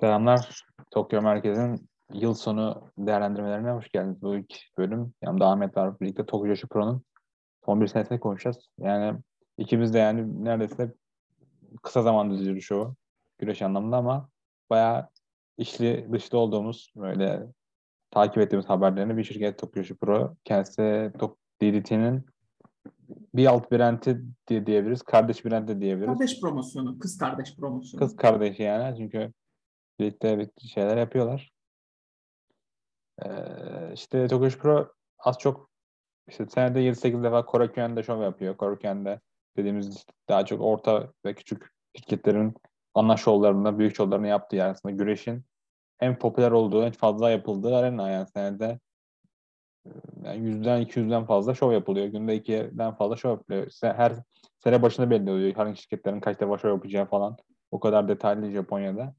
Selamlar. Tokyo Merkez'in yıl sonu değerlendirmelerine hoş geldiniz. Bu ilk bölüm. Yanımda Ahmet var. Birlikte Tokyo Joshi Pro'nun son bir senesini konuşacağız. Yani ikimiz de yani neredeyse kısa zamanda izliyoruz şovu. Güreş anlamında ama bayağı içli dışlı olduğumuz böyle takip ettiğimiz haberlerini bir şirket Tokyo Joshi Pro. Kendisi DDT'nin bir alt brandi diye diyebiliriz. Kardeş brandi diyebiliriz. Kardeş promosyonu. Kız kardeş promosyonu. Kız kardeşi yani. Çünkü birlikte bir şeyler yapıyorlar. Ee, işte Tokyo Pro az çok işte senede 7-8 defa Koraküen'de şov yapıyor. Koraküen'de dediğimiz daha çok orta ve küçük şirketlerin ana şovlarında, büyük şovlarını yaptığı yer aslında güreşin en popüler olduğu, en fazla yapıldığı arena yani senede yani yüzden iki yüzden fazla şov yapılıyor. Günde ikiden fazla şov yapılıyor. Her sene başında belli oluyor. Hangi şirketlerin kaç defa şov yapacağı falan. O kadar detaylı Japonya'da.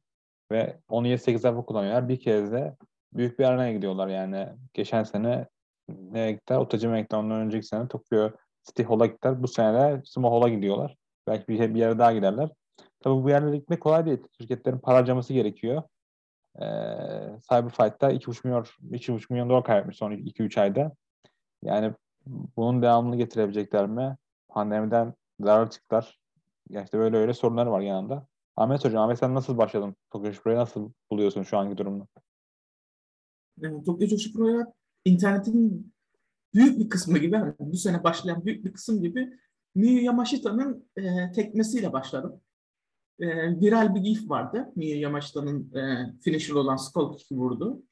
Ve onu 7-8 defa kullanıyorlar. Bir kez de büyük bir arenaya gidiyorlar yani. Geçen sene nereye gittiler? Otajimek'ten ondan önceki sene Tokyo City Hall'a gittiler. Bu sene de Sumo Hall'a gidiyorlar. Belki bir, bir yere daha giderler. Tabii bu yerlere gitmek kolay değil. Şirketlerin para harcaması gerekiyor. Ee, Cyberfight'ta 2,5 milyon, 2,5 milyon dolar kaybetmiş son 2-3 ayda. Yani bunun devamını getirebilecekler mi? Pandemiden zarar çıktılar. Yani işte böyle öyle sorunları var yanında. Ahmet Hocam, Ahmet sen nasıl başladın? Tokyo Pro'yu nasıl buluyorsun şu anki durumda? Yani Tokyo Joshi Pro'ya internetin büyük bir kısmı gibi, yani bu sene başlayan büyük bir kısım gibi Miyu Yamashita'nın e, tekmesiyle başladım. E, viral bir gif vardı. Miyu Yamashita'nın e, finisher olan skull kick'i vurdu.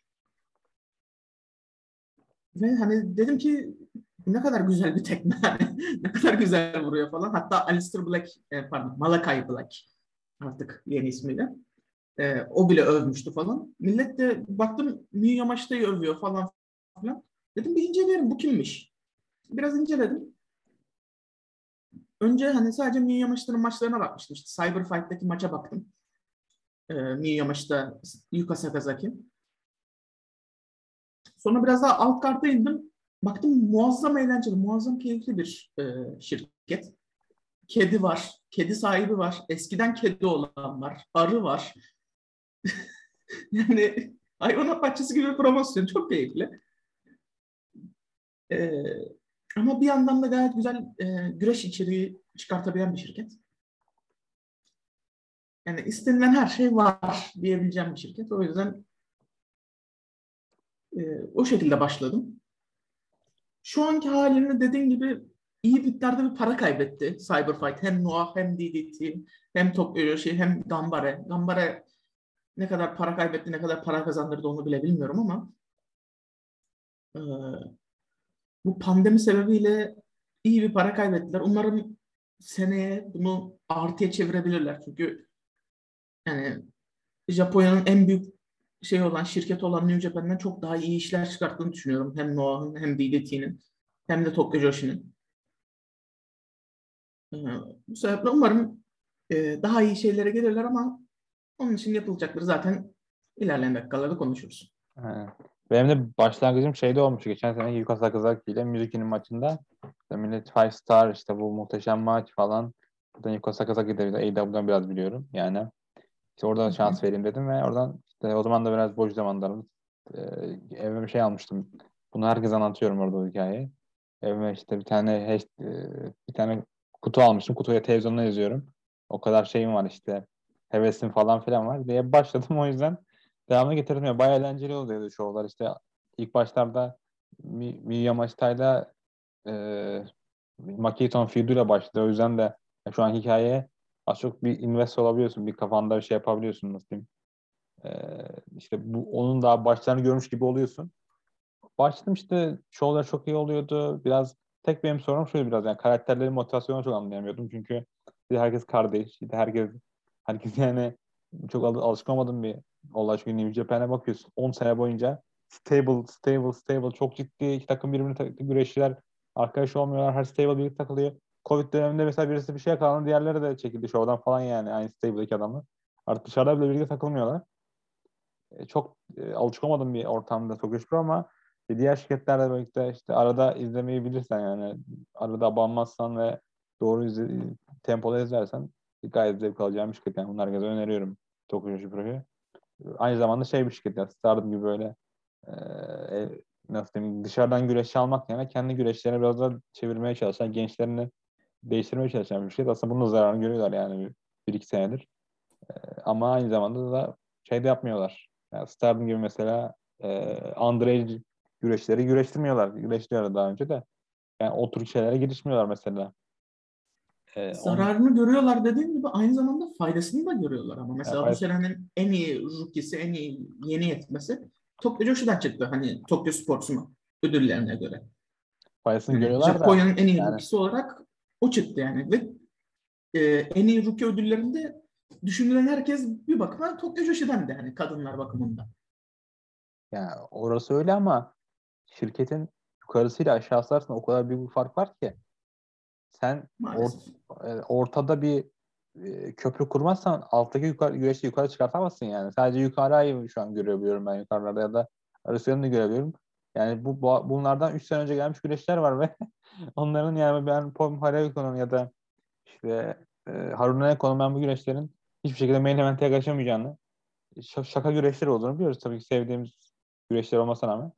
Ve hani dedim ki ne kadar güzel bir tekme. ne kadar güzel vuruyor falan. Hatta Alistair Black, e, pardon Malakai Black artık yeni ismiyle. E, o bile övmüştü falan. Millet de baktım Miyu Yamashita'yı övüyor falan filan. Dedim bir inceleyelim bu kimmiş? Biraz inceledim. Önce hani sadece Miyu Yamashita'nın maçlarına bakmıştım. İşte Cyber Fight'taki maça baktım. E, Miyu Yamashita, Yuka Sakazaki. Sonra biraz daha alt karta indim. Baktım muazzam eğlenceli, muazzam keyifli bir e, şirket. Kedi var, kedi sahibi var, eskiden kedi olan var, arı var. yani hayvanat bahçesi gibi bir promosyon, çok keyifli. E, ama bir yandan da gayet güzel e, güreş içeriği çıkartabilen bir şirket. Yani istenilen her şey var diyebileceğim bir şirket. O yüzden e, o şekilde başladım. Şu anki halini dediğin gibi iyi miktarda bir para kaybetti Cyberfight. Hem Noah hem DDT hem Tokyo şey hem Gambare. Gambare ne kadar para kaybetti, ne kadar para kazandırdı onu bile bilmiyorum ama e, bu pandemi sebebiyle iyi bir para kaybettiler. Umarım seneye bunu artıya çevirebilirler. Çünkü yani Japonya'nın en büyük şey olan şirket olan New Japan'dan çok daha iyi işler çıkarttığını düşünüyorum. Hem Noah'ın hem DDT'nin hem de Tokyo Joshi'nin. Ee, bu sebeple umarım e, daha iyi şeylere gelirler ama onun için yapılacakları zaten ilerleyen dakikalarda konuşuruz. Evet. Benim de başlangıcım şeyde olmuştu. Geçen sene Yuka Sakazaki ile Mizuki'nin maçında. İşte millet Five Star işte bu muhteşem maç falan. Buradan Yuka Sakazaki'de AEW'dan biraz biliyorum yani. İşte oradan şans vereyim dedim ve oradan işte o zaman da biraz boş zamanlarım. Ee, evime şey almıştım. Bunu herkes anlatıyorum orada o hikayeyi. Evime işte bir tane e, bir tane kutu almıştım. Kutuya televizyonda yazıyorum. O kadar şeyim var işte. Hevesim falan filan var diye başladım o yüzden devamını getirdim ya. Bayağı eğlenceli oluyordu şovlar. İşte ilk başlarda Miya Maçtay'la e, Makiton feud'uyla başladı. O yüzden de şu an hikaye az çok bir invest olabiliyorsun. Bir kafanda bir şey yapabiliyorsun nasıl diyeyim. Ee, işte bu onun daha başlarını görmüş gibi oluyorsun. Başladım işte şovlar çok iyi oluyordu. Biraz tek benim sorum şuydu biraz yani karakterlerin motivasyonu çok anlayamıyordum. Çünkü bir herkes kardeş, bir herkes herkes yani çok al- alışkın olmadığım bir olay. Çünkü New Japan'e bakıyorsun 10 sene boyunca stable, stable, stable çok ciddi iki takım birbirine güreşçiler arkadaş olmuyorlar. Her stable birlikte takılıyor. Covid döneminde mesela birisi bir şey yakalandı. Diğerleri de çekildi şovdan falan yani. Aynı stable'daki adamlar. Artık dışarıda bile birlikte takılmıyorlar. E, çok e, alışık olmadığım bir ortamda Tokyo Pro ama diğer şirketlerle birlikte işte arada izlemeyi bilirsen yani arada abanmazsan ve doğru izle, tempoda izlersen gayet zevk alacağım bir şirket. Yani bunları herkese öneriyorum Tokyo Pro'yu. aynı zamanda şey bir şirket yani Stardom gibi böyle e, nasıl diyeyim dışarıdan güreşçi almak yerine kendi güreşlerini biraz daha çevirmeye çalışan gençlerini değiştirmeye çalışan bir şey. Aslında bunun zararını görüyorlar yani bir iki senedir. E, ama aynı zamanda da şey de yapmıyorlar. Yani Stardom gibi mesela e, underage güreşleri güreştirmiyorlar. Güreştiriyorlar daha önce de. Yani o tür şeylere girişmiyorlar mesela. Ee, Zararını onu... görüyorlar dediğim gibi aynı zamanda faydasını da görüyorlar ama mesela yani, bu senenin en iyi rookisi, en iyi yeni yetmesi Tokyo Joshi'den çıktı hani Tokyo Sports'un ödüllerine göre. Faydasını yani, görüyorlar Japonya'nın en iyi yani. rookisi olarak o çıktı yani ve e, en iyi rookie ödüllerinde düşünülen herkes bir bakıma Tokyo Joshi'den de hani kadınlar bakımında. Yani orası öyle ama şirketin yukarısıyla aşağısı arasında o kadar büyük bir fark var ki sen or, e, ortada bir e, köprü kurmazsan alttaki yukarı, güreşi yukarı çıkartamazsın yani. Sadece yukarı ayı şu an görebiliyorum ben yukarılarda ya da Rusya'nın görebiliyorum. Yani bu, bu bunlardan 3 sene önce gelmiş güreşler var ve onların yani ben Pom Hareviko'nun ya da işte e, Harun Eko'nun ben bu güreşlerin hiçbir şekilde main event'e yaklaşamayacağını şaka güreşleri olduğunu biliyoruz. Tabii ki sevdiğimiz güreşler olmasına rağmen.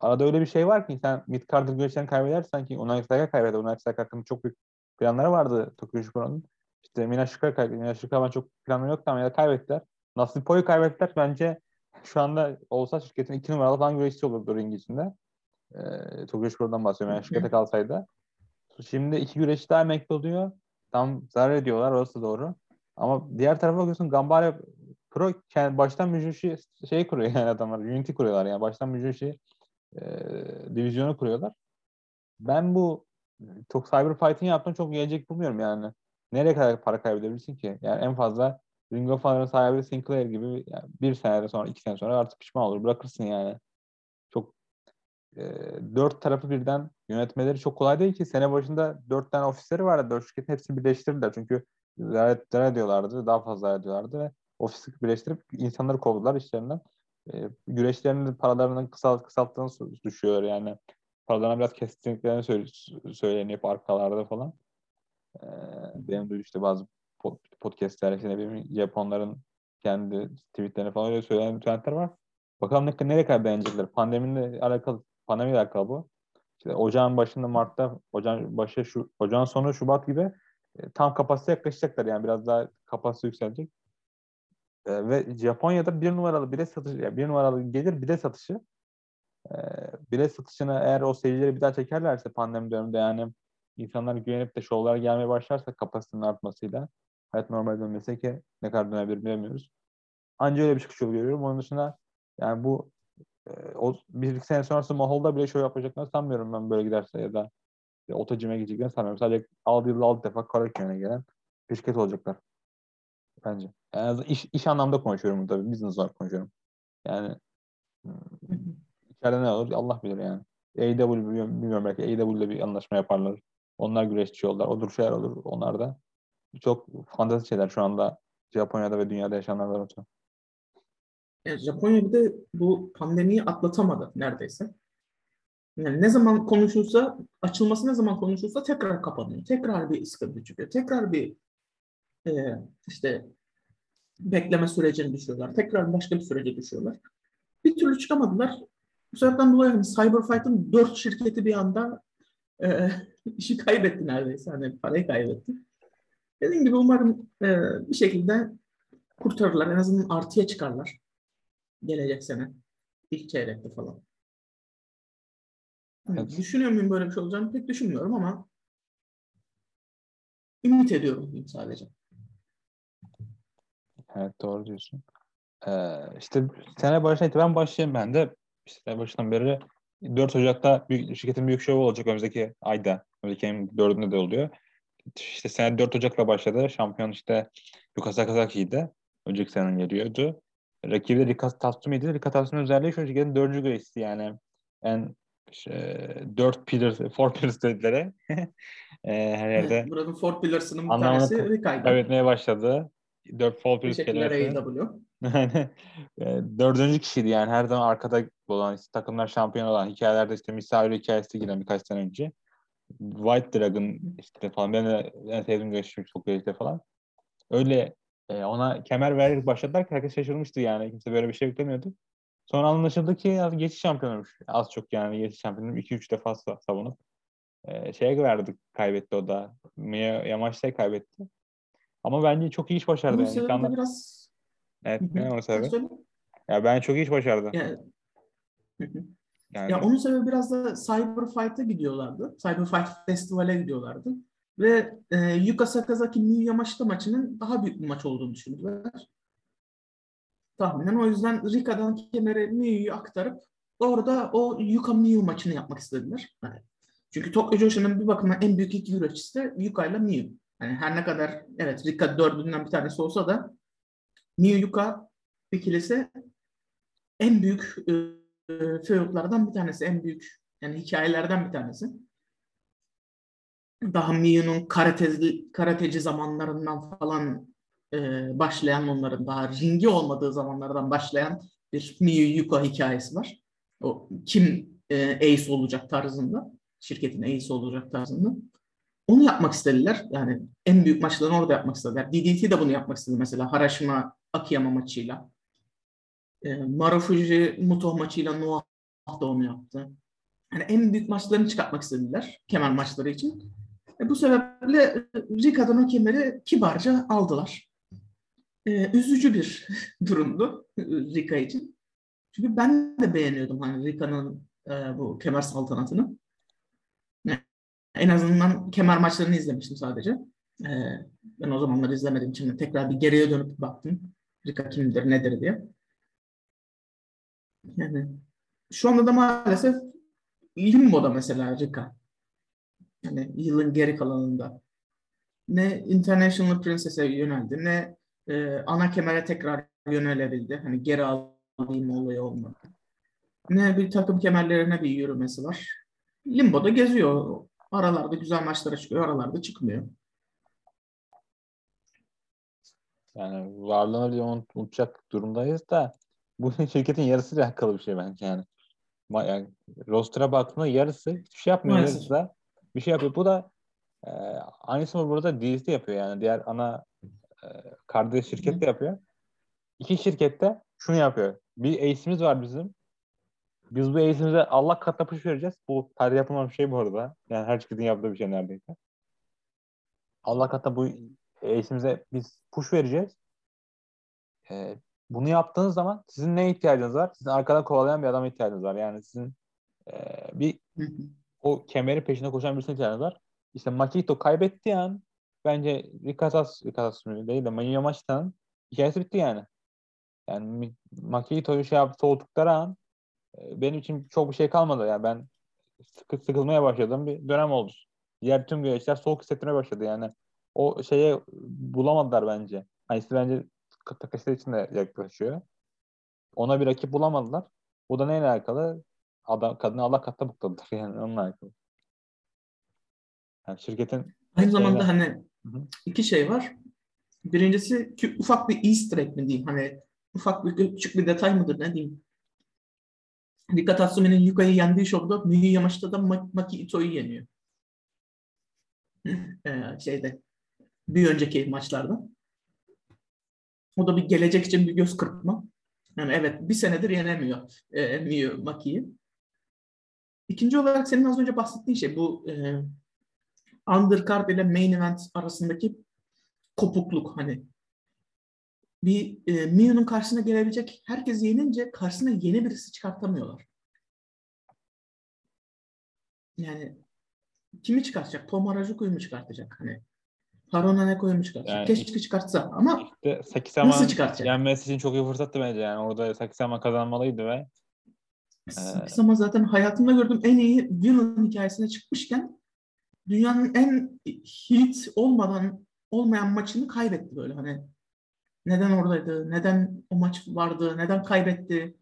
Arada öyle bir şey var ki sen mid card'ı güreşlerini kaybedersen ki Unai Saka kaybeder. Unai Saka hakkında çok büyük planları vardı Tokyo Shikuro'nun. İşte Mina Shikara kaybetti. Mina Shikara ben çok planları yoktu ama ya kaybettiler. Nasıl Po'yu kaybettiler. Bence şu anda olsa şirketin iki numaralı falan güreşçi olurdu ring içinde. Ee, Tokyo Shikuro'dan bahsediyorum. Yani şirkete kalsaydı. Şimdi iki güreşçi daha emekli oluyor. Tam zarar ediyorlar. Orası doğru. Ama diğer tarafa bakıyorsun Gambare Pro yani baştan Müjüşi şey kuruyor yani adamlar. Unity kuruyorlar yani. Baştan Müjüşi e, divizyonu kuruyorlar. Ben bu çok cyber fighting yaptığını çok gelecek bulmuyorum yani. Nereye kadar para kaybedebilirsin ki? Yani en fazla Ring of Honor'ın sahibi Sinclair gibi yani bir sene sonra, iki sene sonra artık pişman olur. Bırakırsın yani. Çok e, dört tarafı birden yönetmeleri çok kolay değil ki. Sene başında dört tane ofisleri vardı. Dört şirketin hepsini birleştirdiler. Çünkü zarar, ediyorlardı. Daha fazla ediyorlardı ve ofisi birleştirip insanları kovdular işlerinden. E, güreşlerinin paralarının kısalt, kısalttığını düşüyor yani. Paralarına biraz kestiklerini söyleniyor arkalarda falan. E, benim de işte bazı podcastler, işte bileyim Japonların kendi tweetlerini falan öyle söyleyen trendler var. Bakalım ne, nereye kadar beğenecekler. Pandemiyle alakalı, pandemiyle alakalı bu. İşte ocağın başında Mart'ta, ocağın başı şu, ocağın sonu Şubat gibi e, tam kapasite yaklaşacaklar yani biraz daha kapasite yükselecek. E, ve Japonya'da bir numaralı bilet satışı, yani bir numaralı gelir bilet satışı. E, bilet satışını eğer o seyircileri bir daha çekerlerse pandemi döneminde yani insanlar güvenip de şovlara gelmeye başlarsa kapasitenin artmasıyla hayat normal dönmesi ki ne kadar dönebilir bilemiyoruz. Anca öyle bir çıkış yolu görüyorum. Onun dışında yani bu e, o bir iki sene sonrası Mahol'da bile show yapacaklarını sanmıyorum ben böyle giderse ya da e, Otacim'e gideceklerini sanmıyorum. Sadece 6 yılda 6 defa Karaköy'e gelen bir şirket olacaklar. Bence. Yani iş, iş anlamda konuşuyorum tabii. Business olarak konuşuyorum. Yani içeride ne olur Allah bilir yani. AW bilmiyorum, bilmiyorum belki ile bir anlaşma yaparlar. Onlar güreşçi yollar. Odur şeyler olur. Onlar da çok fantastik şeyler şu anda Japonya'da ve dünyada yaşananlar ortada. Yani Japonya bir de bu pandemiyi atlatamadı neredeyse. Yani ne zaman konuşulsa, açılması ne zaman konuşulsa tekrar kapanıyor. Tekrar bir sıkıntı çıkıyor. Tekrar bir e, işte bekleme sürecine düşüyorlar. Tekrar başka bir sürece düşüyorlar. Bir türlü çıkamadılar. Bu sebepten dolayı hani Cyberfight'ın dört şirketi bir anda e, işi kaybetti neredeyse. Hani parayı kaybetti. Dediğim gibi umarım e, bir şekilde kurtarırlar. En azından artıya çıkarlar. Gelecek sene. ilk çeyrekte falan. Hani evet. Düşünüyor muyum böyle bir şey olacağını pek düşünmüyorum ama ümit ediyorum sadece. Evet doğru diyorsun. Ee, işte sene başına itibaren başlayayım ben de. İşte başından beri 4 Ocak'ta büyük, şirketin büyük şovu olacak önümüzdeki ayda. Önümüzdeki ayın 4'ünde de oluyor. İşte sene 4 Ocak'la başladı. Şampiyon işte Yukasa Kazaki'ydi. Önceki senenin geliyordu. Rakibi de Rika Tatsumi'ydi. Rika Tatsumi özelliği şu şirketin 4. güreşti yani. En işte, 4 pillars, 4 pillars dediklere. her yerde. Buranın 4 pillars'ının bir tanesi Rika'ydı. Kaybetmeye başladı. 4 fall AEW. E, dördüncü kişiydi yani her zaman arkada olan işte, takımlar şampiyon olan hikayelerde işte misafir hikayesi giren birkaç sene önce. White Dragon işte falan ben de en sevdiğim güreşçi çok güreşte falan. Öyle e, ona kemer vererek başladılar ki herkes şaşırmıştı yani. Kimse böyle bir şey beklemiyordu. Sonra anlaşıldı ki geçiş şampiyonuymuş. Az çok yani geçiş şampiyonu 2-3 defa savunup. E, şeye verdik kaybetti o da. Mia Yamaç'ta kaybetti. Ama bence çok iyi iş başardı. Bunun yani. sebebi biraz... Evet, ne onun sebebi? Ya ben çok iyi iş başardı. Yani. Yani Ya onun sebebi biraz da Cyber Fight'a gidiyorlardı. Cyber Fight Festival'e gidiyorlardı. Ve e, Yuka Sakazaki Miyu Yamashita maçının daha büyük bir maç olduğunu düşündüler. Tahminen o yüzden Rika'dan kemeri Miyu'yu aktarıp orada o Yuka Miyu maçını yapmak istediler. Yani çünkü Tokyo Joshi'nin bir bakıma en büyük iki güreşçisi de Yuka ile Miyu. Yani her ne kadar evet Rika dördünden bir tanesi olsa da Miyu Yuka ikilisi en büyük e, e, feudlardan bir tanesi, en büyük yani hikayelerden bir tanesi. Daha Miyu'nun karateci, karateci zamanlarından falan e, başlayan onların daha ringi olmadığı zamanlardan başlayan bir Miyu Yuka hikayesi var. O kim e, ace olacak tarzında, şirketin ace olacak tarzında. Onu yapmak istediler. Yani en büyük maçlarını orada yapmak istediler. DDT de bunu yapmak istedi mesela Harashima Akiyama maçıyla. E, Marufuji Muto maçıyla Noah da onu yaptı. Yani en büyük maçlarını çıkartmak istediler kemer maçları için. E, bu sebeple e, Rika'dan o kemeri kibarca aldılar. E, üzücü bir durumdu e, Rika için. Çünkü ben de beğeniyordum hani Rika'nın e, bu kemer saltanatını. En azından kemer maçlarını izlemiştim sadece. E, ben o zamanlar izlemediğim için tekrar bir geriye dönüp baktım. Rika kimdir, nedir diye. Yani şu anda da maalesef limboda mesela Rika. Yani yılın geri kalanında. Ne International Princess'e yöneldi ne e, ana kemere tekrar yönelebildi. Hani geri alayım olayı olmadı. Ne bir takım kemerlerine bir yürümesi var. Limbo'da geziyor. Aralarda güzel maçlara çıkıyor, aralarda çıkmıyor. Yani varlığını bile unut- unutacak durumdayız da bu şirketin yarısıyla alakalı bir şey bence yani. Yani roster'a baktığında yarısı hiçbir şey yapmıyor. Maalesef. Yarısı da bir şey yapıyor. Bu da e, aynısını burada DS'de yapıyor yani. Diğer ana e, kardeş şirket de yapıyor. İki şirkette şunu yapıyor. Bir ace'imiz var bizim. Biz bu ace'imize Allah katına push vereceğiz. Bu her yapılan bir şey bu arada. Yani her şirketin yaptığı bir şey neredeyse. Allah katına bu ace'imize biz push vereceğiz. Ee, bunu yaptığınız zaman sizin ne ihtiyacınız var? Sizin arkadan kovalayan bir adama ihtiyacınız var. Yani sizin e, bir o kemerin peşinde koşan birisine ihtiyacınız var. İşte Makito kaybettiği an bence Rikatas, Rikatas değil de Mayu Yamashita'nın hikayesi bitti yani. Yani Makito'yu şey yaptı, soğuttukları an benim için çok bir şey kalmadı. Yani ben sıkı, sıkılmaya başladığım bir dönem oldu. Diğer tüm güreşler soğuk hissettirmeye başladı yani. O şeye bulamadılar bence. Hani işte bence Takashi için de yaklaşıyor. Ona bir rakip bulamadılar. Bu da neyle alakalı? Adam, kadını Allah katta bukladılar yani onunla alakalı. Yani şirketin Aynı zamanda Şeyler. hani Hı hı. iki şey var. Birincisi ki ufak bir easter egg mi diyeyim hani ufak bir küçük bir detay mıdır ne diyeyim. Rika Tatsumi'nin Yuka'yı yendiği şovda Miyu Yamashita da Ma- Maki Ito'yu yeniyor. Ee, şeyde bir önceki maçlarda. O da bir gelecek için bir göz kırpma. Yani evet bir senedir yenemiyor e, Miyu Maki'yi. İkinci olarak senin az önce bahsettiğin şey bu e, undercard ile main event arasındaki kopukluk hani bir e, Miyu'nun karşısına gelebilecek herkes yenince karşısına yeni birisi çıkartamıyorlar. Yani kimi çıkartacak? Tom Harajuku'yu mu çıkartacak? Hani Haruna Neko'yu mu çıkartacak? Yani- Keşke çıkartsa ama işte Sakisama nasıl çıkartacak? yenmesi için çok iyi fırsattı bence yani. Orada Sakisama kazanmalıydı ve Ama zaten hayatımda gördüğüm en iyi villain hikayesine çıkmışken dünyanın en hit olmadan olmayan maçını kaybetti böyle hani. Neden oradaydı? Neden o maç vardı? Neden kaybetti?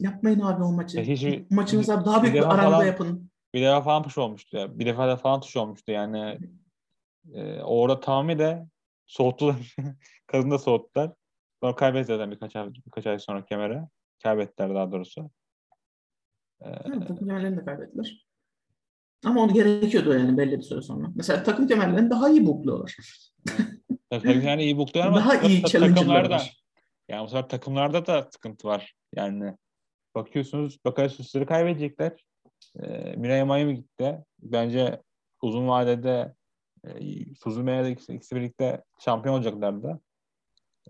Yapmayın abi o maçı. Ya hiç- Maçınıza daha büyük bir bir, aranda falan- yapın. bir defa falan push olmuştu ya. Bir defa da falan tuş olmuştu yani. E, orada tamamıyla soğuttular. Kadını da soğuttular. Sonra kaybetti zaten birkaç ay, birkaç ay sonra kemere. Kaybettiler daha doğrusu. E, Evet, takım kemerlerini de kaybettiler. Ama onu gerekiyordu yani belli bir süre sonra. Mesela takım kemerlerini daha iyi bukluyorlar. Yani iyi bukluyor ama Daha iyi takımlarda var. yani bu sefer takımlarda da sıkıntı var. Yani bakıyorsunuz Bakasesus'ları kaybedecekler. E, Mirai Miami gitti. Bence uzun vadede e, Suzume'ye de ikisi, ikisi birlikte şampiyon olacaklardı.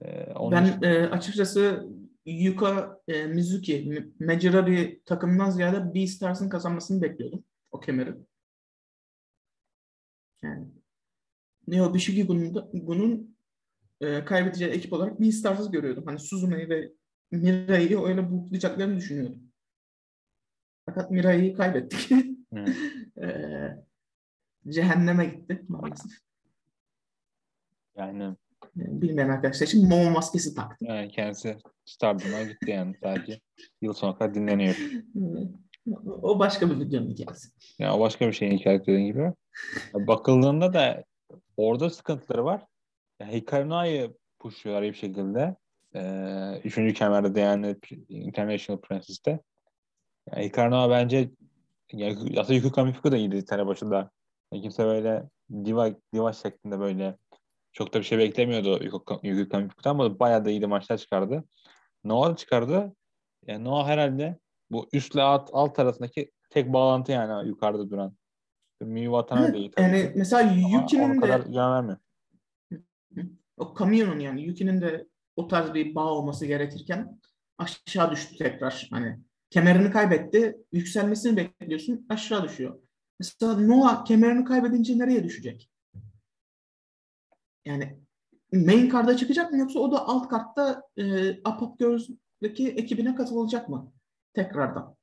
E, ben için... e, açıkçası Yuka e, Mizuki, Major'a bir takımdan ziyade B-Stars'ın kazanmasını bekliyordum o kemeri. Yani Neo Bishigi bunun, e, kaybedeceği ekip olarak B-Stars'ı görüyordum. Hani Suzume'yi ve Mirai'yi öyle bulacaklarını düşünüyordum. Fakat Mirai'yi kaybettik. Hmm. e, cehenneme gitti maalesef. Yani bilmeyen arkadaşlar için Momo maskesi taktı. Yani kendisi Stardom'a gitti yani sadece. Yıl sonuna kadar dinleniyor. o başka bir videonun hikayesi. Yani o başka bir şeyin hikayesi dediğin gibi. Bakıldığında da orada sıkıntıları var. Yani Hikaru Noa'yı pushluyorlar iyi bir şekilde. Ee, üçüncü kemerde de yani International Princess'te. Yani Hikaru bence yani aslında Yuki Kamifuku da iyiydi sene başında. Yani kimse böyle diva, diva şeklinde böyle çok da bir şey beklemiyordu Yuki Kamifuku'dan ama bayağı da iyi de maçlar çıkardı. Noah çıkardı. Yani Noah herhalde bu üstle alt, alt arasındaki tek bağlantı yani yukarıda duran. Miyu Watanabe de iyi tabii. Yani mesela Yuki'nin de kadar can vermiyor. O Kamion'un yani Yuki'nin de o tarz bir bağ olması gerekirken aşağı düştü tekrar. Hani kemerini kaybetti. Yükselmesini bekliyorsun. Aşağı düşüyor. Mesela Noah kemerini kaybedince nereye düşecek? Yani main karda çıkacak mı yoksa o da alt kartta e, Apop Girls'daki ekibine katılacak mı? Tekrardan.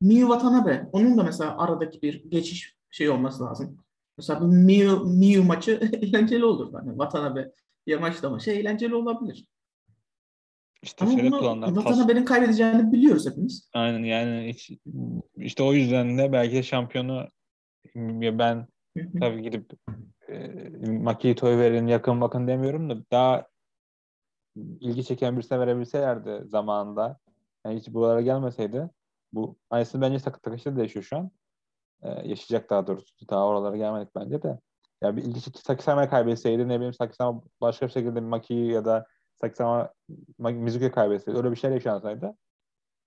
Miyu Watanabe. Onun da mesela aradaki bir geçiş şey olması lazım. Mesela bu Miyu, Miyu maçı eğlenceli olur. Hani Watanabe yamaçlama maçı eğlenceli olabilir. İşte Ama bunu Watanabe'nin pas... kaybedeceğini biliyoruz hepimiz. Aynen yani hiç, işte o yüzden de belki de şampiyonu ben tabii gidip e, Makito'yu verin yakın bakın demiyorum da daha ilgi çeken birisine verebilselerdi zamanında yani hiç buralara gelmeseydi bu aynısı bence sakın takışta da yaşıyor şu an. Ee, yaşayacak daha doğrusu. Daha oralara gelmedik bence de. Ya bir ilgi Sakisama kaybetseydi ne bileyim Sakisama başka bir şekilde Maki'yi ya da Sakisama Mizuki kaybetseydi öyle bir şey yaşansaydı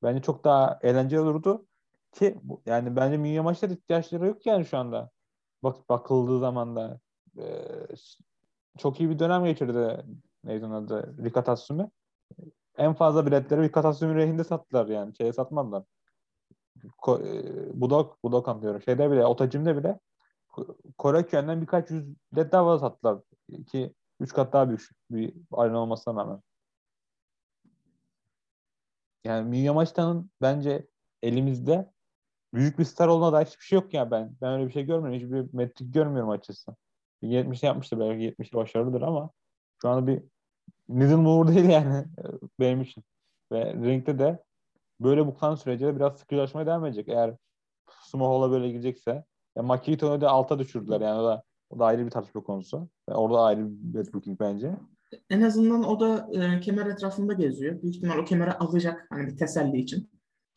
bence çok daha eğlenceli olurdu ki yani bence Minya maçları ihtiyaçları yok yani şu anda. Bak bakıldığı zaman da e, çok iyi bir dönem geçirdi neydi onun adı Rika Tatsumi. En fazla biletleri Rika Tatsumi rehinde sattılar yani. Şeye satmadılar. Ko, e, Budok, Budokan diyorum. Şeyde bile, Otacim'de bile Kore köyünden birkaç yüz bilet daha fazla sattılar. Ki üç kat daha büyük bir arena olmasına rağmen. Yani Minya Maçta'nın bence elimizde büyük bir star olduğuna dair hiçbir şey yok ya ben. Ben öyle bir şey görmüyorum. Hiçbir metrik görmüyorum açıkçası. 70 yapmıştır belki 70 başarılıdır ama şu anda bir needle mover değil yani benim için. Ve ringde de böyle bu kan sürece de biraz sıkılaşmaya devam edecek. Eğer Sumo böyle gidecekse. Ya Makito'yu da alta düşürdüler yani o da o da ayrı bir tartışma konusu. ve orada ayrı bir booking bence. En azından o da e, kemer etrafında geziyor. Büyük ihtimal o kemeri alacak hani bir teselli için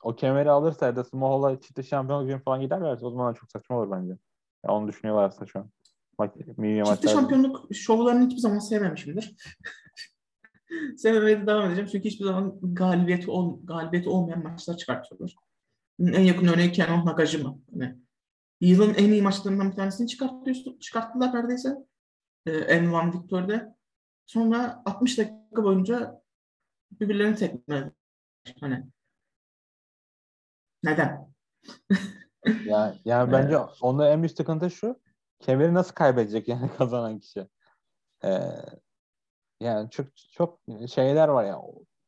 o kemeri alırsa ya da Small'la çifte şampiyonluk için falan giderlerse o zaman çok saçma olur bence. Ya onu düşünüyorlarsa şu an. Bak, çifte şampiyonluk şovlarını hiçbir zaman sevmemişimdir. Sevmemeye de devam edeceğim çünkü hiçbir zaman galibiyeti, ol, galibiyeti olmayan maçlar çıkartıyorlar. En yakın örneği Kenon Nakajima. Yani yılın en iyi maçlarından bir tanesini çıkarttı, çıkarttılar neredeyse. Ee, N1 Victor'de. Sonra 60 dakika boyunca birbirlerini tekmelediler. Hani neden? ya yani bence evet. onda en büyük sıkıntı şu. Kemeri nasıl kaybedecek yani kazanan kişi? Ee, yani çok çok şeyler var ya.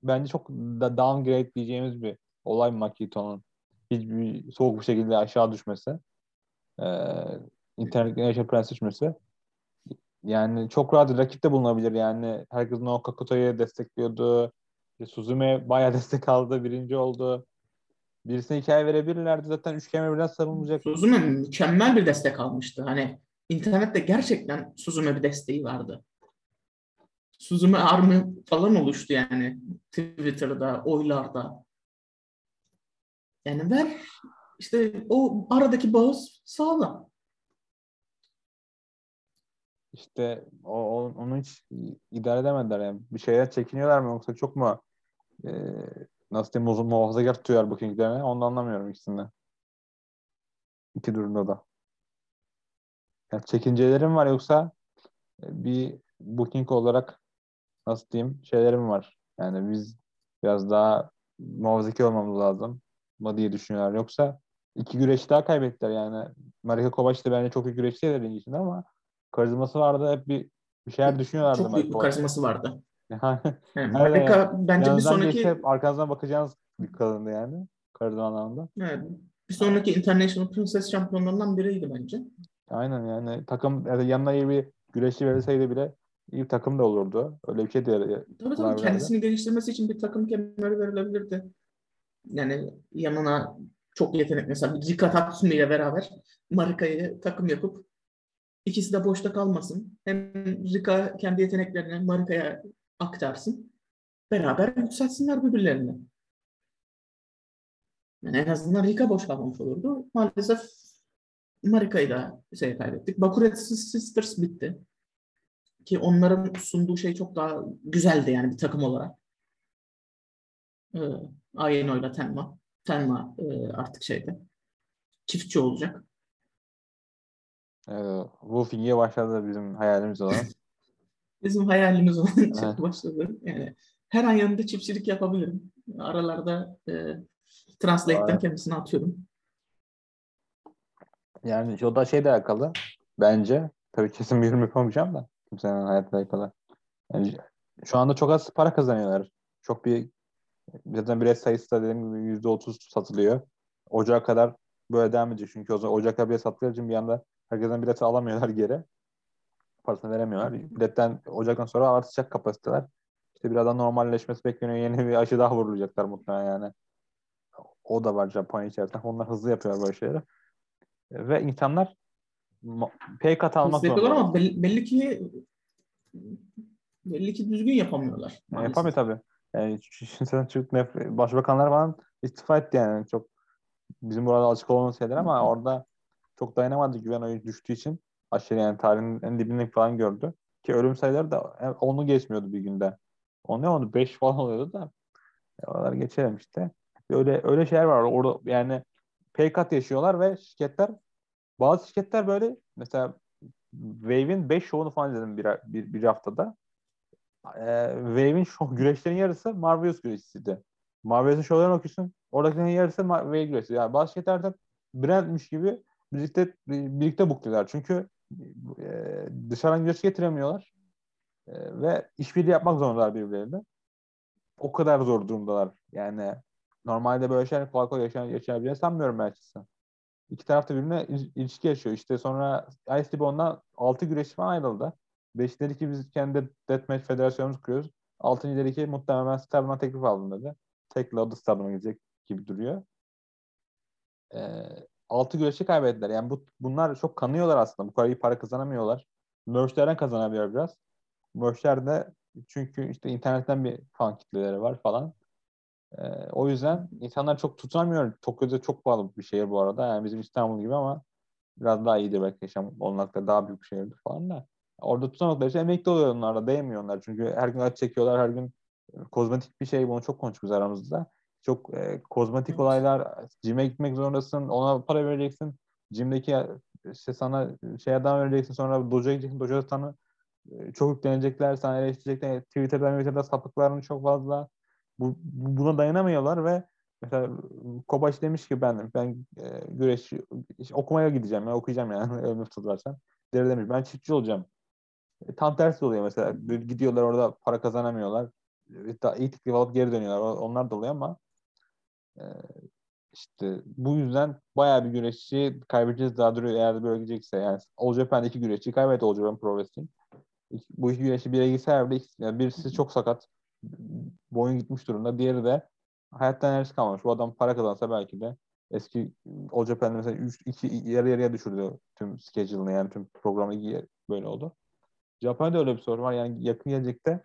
Bence çok da downgrade diyeceğimiz bir olay Makito'nun hiçbir soğuk bir şekilde aşağı düşmesi. Ee, International Prince düşmesi. Yani çok rahat rakip de bulunabilir yani. Herkes No Kakuto'yu destekliyordu. Suzume bayağı destek aldı. Birinci oldu. Birisine hikaye verebilirlerdi. Zaten üç kelime birden savunulacak. Suzume mükemmel bir destek almıştı. Hani internette gerçekten Suzume bir desteği vardı. Suzume Army falan oluştu yani Twitter'da, oylarda. Yani ver işte o aradaki bağı sağla. işte o, onu hiç idare edemediler yani. Bir şeyler çekiniyorlar mı yoksa çok mu e, nasıl diyeyim muhafazakar tutuyorlar bookinglerine onu anlamıyorum ikisinde. İki durumda da. Yani çekincelerim var yoksa e, bir booking olarak nasıl diyeyim şeylerim var. Yani biz biraz daha muhafazakar olmamız lazım mı diye düşünüyorlar. Yoksa iki güreş daha kaybettiler yani. Marika Kovac da bence çok iyi güreşçi de ringisinde ama karizması vardı. Hep bir, bir şeyler düşünüyorlardı. Çok büyük bir karizması vardı. Yani Marika bence bir sonraki hep arkanızdan bakacağınız bir kadındı yani. Karizma anlamında. evet, bir sonraki International Princess şampiyonlarından biriydi bence. Aynen yani takım yani yanına iyi bir güreşçi verilseydi bile iyi bir takım da olurdu. Öyle bir şey de Tabii tabii kendisini geliştirmesi için bir takım kemeri verilebilirdi. Yani yanına çok yetenek mesela Rika Tatsumi ile beraber Marika'yı takım yapıp ikisi de boşta kalmasın. Hem Rika kendi yeteneklerini Marika'ya aktarsın. Beraber yükselsinler birbirlerini. Yani en azından Rika boş kalmamış olurdu. Maalesef Marika'yı da şey kaybettik. Bakuretsu Sisters bitti. Ki onların sunduğu şey çok daha güzeldi yani bir takım olarak. Ee, Ayeno ile Tenma. Tenma e, artık şeyde. Çiftçi olacak. e, Wolfing'e başladı bizim hayalimiz olan. Bizim hayalimiz olan Evet. çok başladı. Yani her an yanında çiftçilik yapabilirim. Aralarda e, Translate'den Evet. kendisini atıyorum. Yani o da şeyle alakalı bence. Tabii kesin bir yorum yapamayacağım da. Kimsenin hayatıyla alakalı. Yani şu anda çok az para kazanıyorlar. Çok bir zaten bilet sayısı da dediğim gibi yüzde otuz satılıyor. Ocağa kadar böyle devam edecek. Çünkü o zaman Ocak'a bilet sattıkları için bir anda herkesten bileti alamıyorlar geri. Parasını veremiyorlar. Biletten Ocak'tan sonra artacak kapasiteler. İşte birazdan normalleşmesi bekleniyor. Yeni bir aşı daha vurulacaklar muhtemelen yani. O da var Japonya içerisinde. Onlar hızlı yapıyorlar böyle şeyleri. Ve insanlar pay cut almak zorunda. ama belli, belli ki belli ki düzgün yapamıyorlar. Yani yapamıyor tabii. Yani düşünsene Türk nef- başbakanlar falan istifa etti yani. Çok bizim burada açık olan şeyler ama orada çok dayanamadı güven oyu düştüğü için. Aşırı yani tarihin en dibini falan gördü. Ki ölüm sayıları da onu geçmiyordu bir günde. O ne oldu? 5 falan oluyordu da. E, Oralar geçelim işte. Öyle öyle şeyler var. Orada yani pay cut yaşıyorlar ve şirketler bazı şirketler böyle mesela Wave'in 5 şovunu falan izledim bir, bir, bir haftada. Ee, Wave'in şov, güreşlerin yarısı Marvelous güreşçisiydi. Marvelous'un şovlarını okuyorsun. Oradakilerin yarısı Wave güreşçisi. Yani bazı şirketlerden brandmiş gibi birlikte birlikte bukluyorlar. Çünkü e, dışarıdan güreş getiremiyorlar. E, ve işbirliği yapmak zorundalar birbirleriyle. O kadar zor durumdalar. Yani normalde böyle şeyler kolay kolay yaşayabileceğini sanmıyorum ben açıkçası. İki taraf da birbirine il- ilişki yaşıyor. İşte sonra ICB ondan 6 güreşçi ayrıldı. Beş dedi ki biz kendi Deathmatch Federasyonumuzu kuruyoruz. Altıncı dedi ki muhtemelen Stardom'a teklif aldım dedi. Tekli o da gidecek gibi duruyor. Ee, altı güreşi kaybettiler. Yani bu, bunlar çok kanıyorlar aslında. Bu kadar iyi para kazanamıyorlar. Merch'lerden kazanabiliyor biraz. Merch'ler de çünkü işte internetten bir fan kitleleri var falan. Ee, o yüzden insanlar çok tutamıyor. Tokyo'da çok pahalı bir şehir bu arada. Yani bizim İstanbul gibi ama biraz daha iyidir belki yaşam olanakları daha büyük bir şehirdir falan da. Orada tutamadıkları için emekli oluyor onlar da değmiyor onlar. Çünkü her gün aç çekiyorlar, her gün e, kozmetik bir şey. Bunu çok konuştuk aramızda. Çok e, kozmetik Evet. olaylar. Cime gitmek zorundasın. Ona para vereceksin. Cimdeki işte sana şey adam vereceksin. Sonra dojoya gideceksin. Dojoda sana e, çok yüklenecekler. Sana eleştirecekler. Twitter'dan Twitter'da sapıkların çok fazla. Bu, bu- buna dayanamıyorlar ve mesela Kobaş demiş ki ben ben e, güreş işte okumaya gideceğim. Ben okuyacağım yani. Ölümü tutarsan. Deri demiş ben çiftçi olacağım. E, tam tersi oluyor mesela. Gidiyorlar orada para kazanamıyorlar. E, iyi teklif alıp geri dönüyorlar. Onlar da oluyor ama e, işte bu yüzden bayağı bir güreşçi kaybedeceğiz daha duruyor eğer böyle gidecekse. Yani All Japan'da iki güreşçi kaybetti All Japan Pro Wrestling. Bu iki güreşçi bir yere gitse bile birisi çok sakat. Boyun gitmiş durumda. Diğeri de hayattan enerjisi kalmamış. Bu adam para kazansa belki de eski All Japan'da mesela 3 2 yarı yarıya düşürdü tüm schedule'ını yani tüm programı böyle oldu. Japonya'da öyle bir sorun var. Yani yakın gelecekte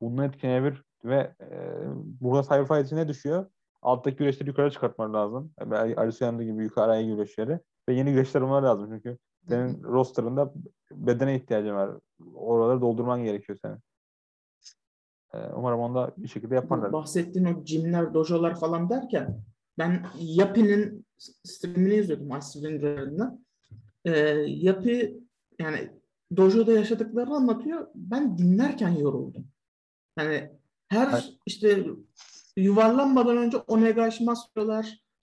bunun etkilenebilir ve e, burada Cyberfight için ne düşüyor? Alttaki güreşleri yukarı çıkartmaları lazım. Arisuyanda gibi yukarıya güreşleri ve yeni güreşler olmaları lazım çünkü senin rosterında bedene ihtiyacın var. Oraları doldurman gerekiyor senin. Ee, umarım onda bir şekilde yaparlar. Bahsettiğin o jimler, dojolar falan derken ben Yapi'nin streamini izliyordum üzerinden. Ee, Yapi yani dojo'da yaşadıklarını anlatıyor. Ben dinlerken yoruldum. Yani her Evet. işte yuvarlanmadan önce omega aşmaz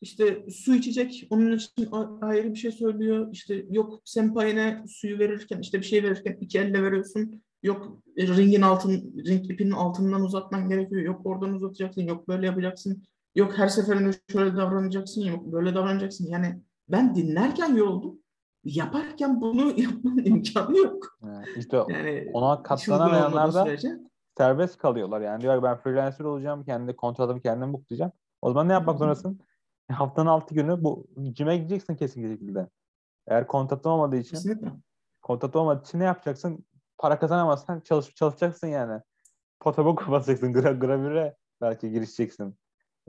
İşte su içecek onun için ayrı bir şey söylüyor. İşte yok senpai'ne suyu verirken işte bir şey verirken iki elle veriyorsun. Yok e, ringin altın ring ipinin altından uzatman gerekiyor. Yok oradan uzatacaksın. Yok böyle yapacaksın. Yok her seferinde şöyle davranacaksın. Yok böyle davranacaksın. Yani ben dinlerken yoruldum. Yaparken bunu yapmanın imkanı yok. İşte Yani ona katlanamayanlar da sürece. serbest kalıyorlar. Yani diyor ben freelancer olacağım. Kendi kontratımı kendim booklayacağım. O zaman ne yapmak zorundasın? Haftanın 6 günü bu cime gideceksin kesin şekilde. Eğer kontratın olmadığı için Kesinlikle. kontrat olmadığı için ne yapacaksın? Para kazanamazsan çalış, çalışacaksın yani. Potobok basacaksın. Gra, gravüre belki girişeceksin.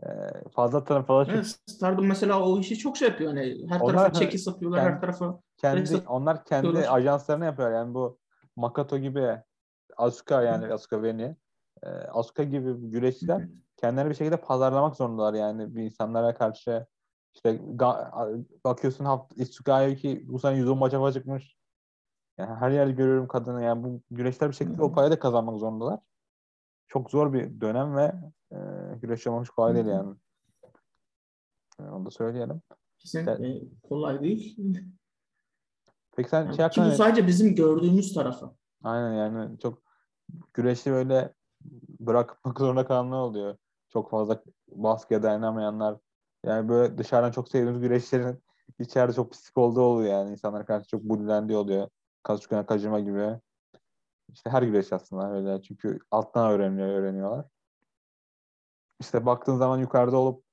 Ee, fazla tarım fazla çok. Evet, Stardom mesela o işi çok şey yapıyor. Hani her Onlar- tarafa çeki satıyorlar, Yani- her tarafa. Kendi, Direkt onlar kendi satıyorlar. ajanslarını yapıyor. Yani bu Makato gibi Asuka yani Asuka Veni e, Asuka gibi güreşçiler kendilerini bir şekilde pazarlamak zorundalar yani bir insanlara karşı işte ga- bakıyorsun hafta Isuka ki bu sene 110 maça çıkmış. Yani her yerde görüyorum kadını yani bu güreşler bir şekilde o parayı da kazanmak zorundalar. Çok zor bir dönem ve e, güreş yapmak hiç kolay değil yani. E, onu da söyleyelim. Kesinlikle kolay değil. Peki sen Yani şey hakkında ne- sadece bizim gördüğümüz tarafı. Aynen yani çok güreşi böyle bırakmak zorunda kalanlar oluyor. Çok fazla baskıya dayanamayanlar. Yani böyle dışarıdan çok sevdiğimiz güreşlerin içeride çok pislik olduğu oluyor yani. insanlar karşı çok bullendiği oluyor. Kazuchika Kajima gibi. İşte her güreş aslında öyle. Çünkü alttan öğreniyor, öğreniyorlar. İşte baktığın zaman yukarıda olup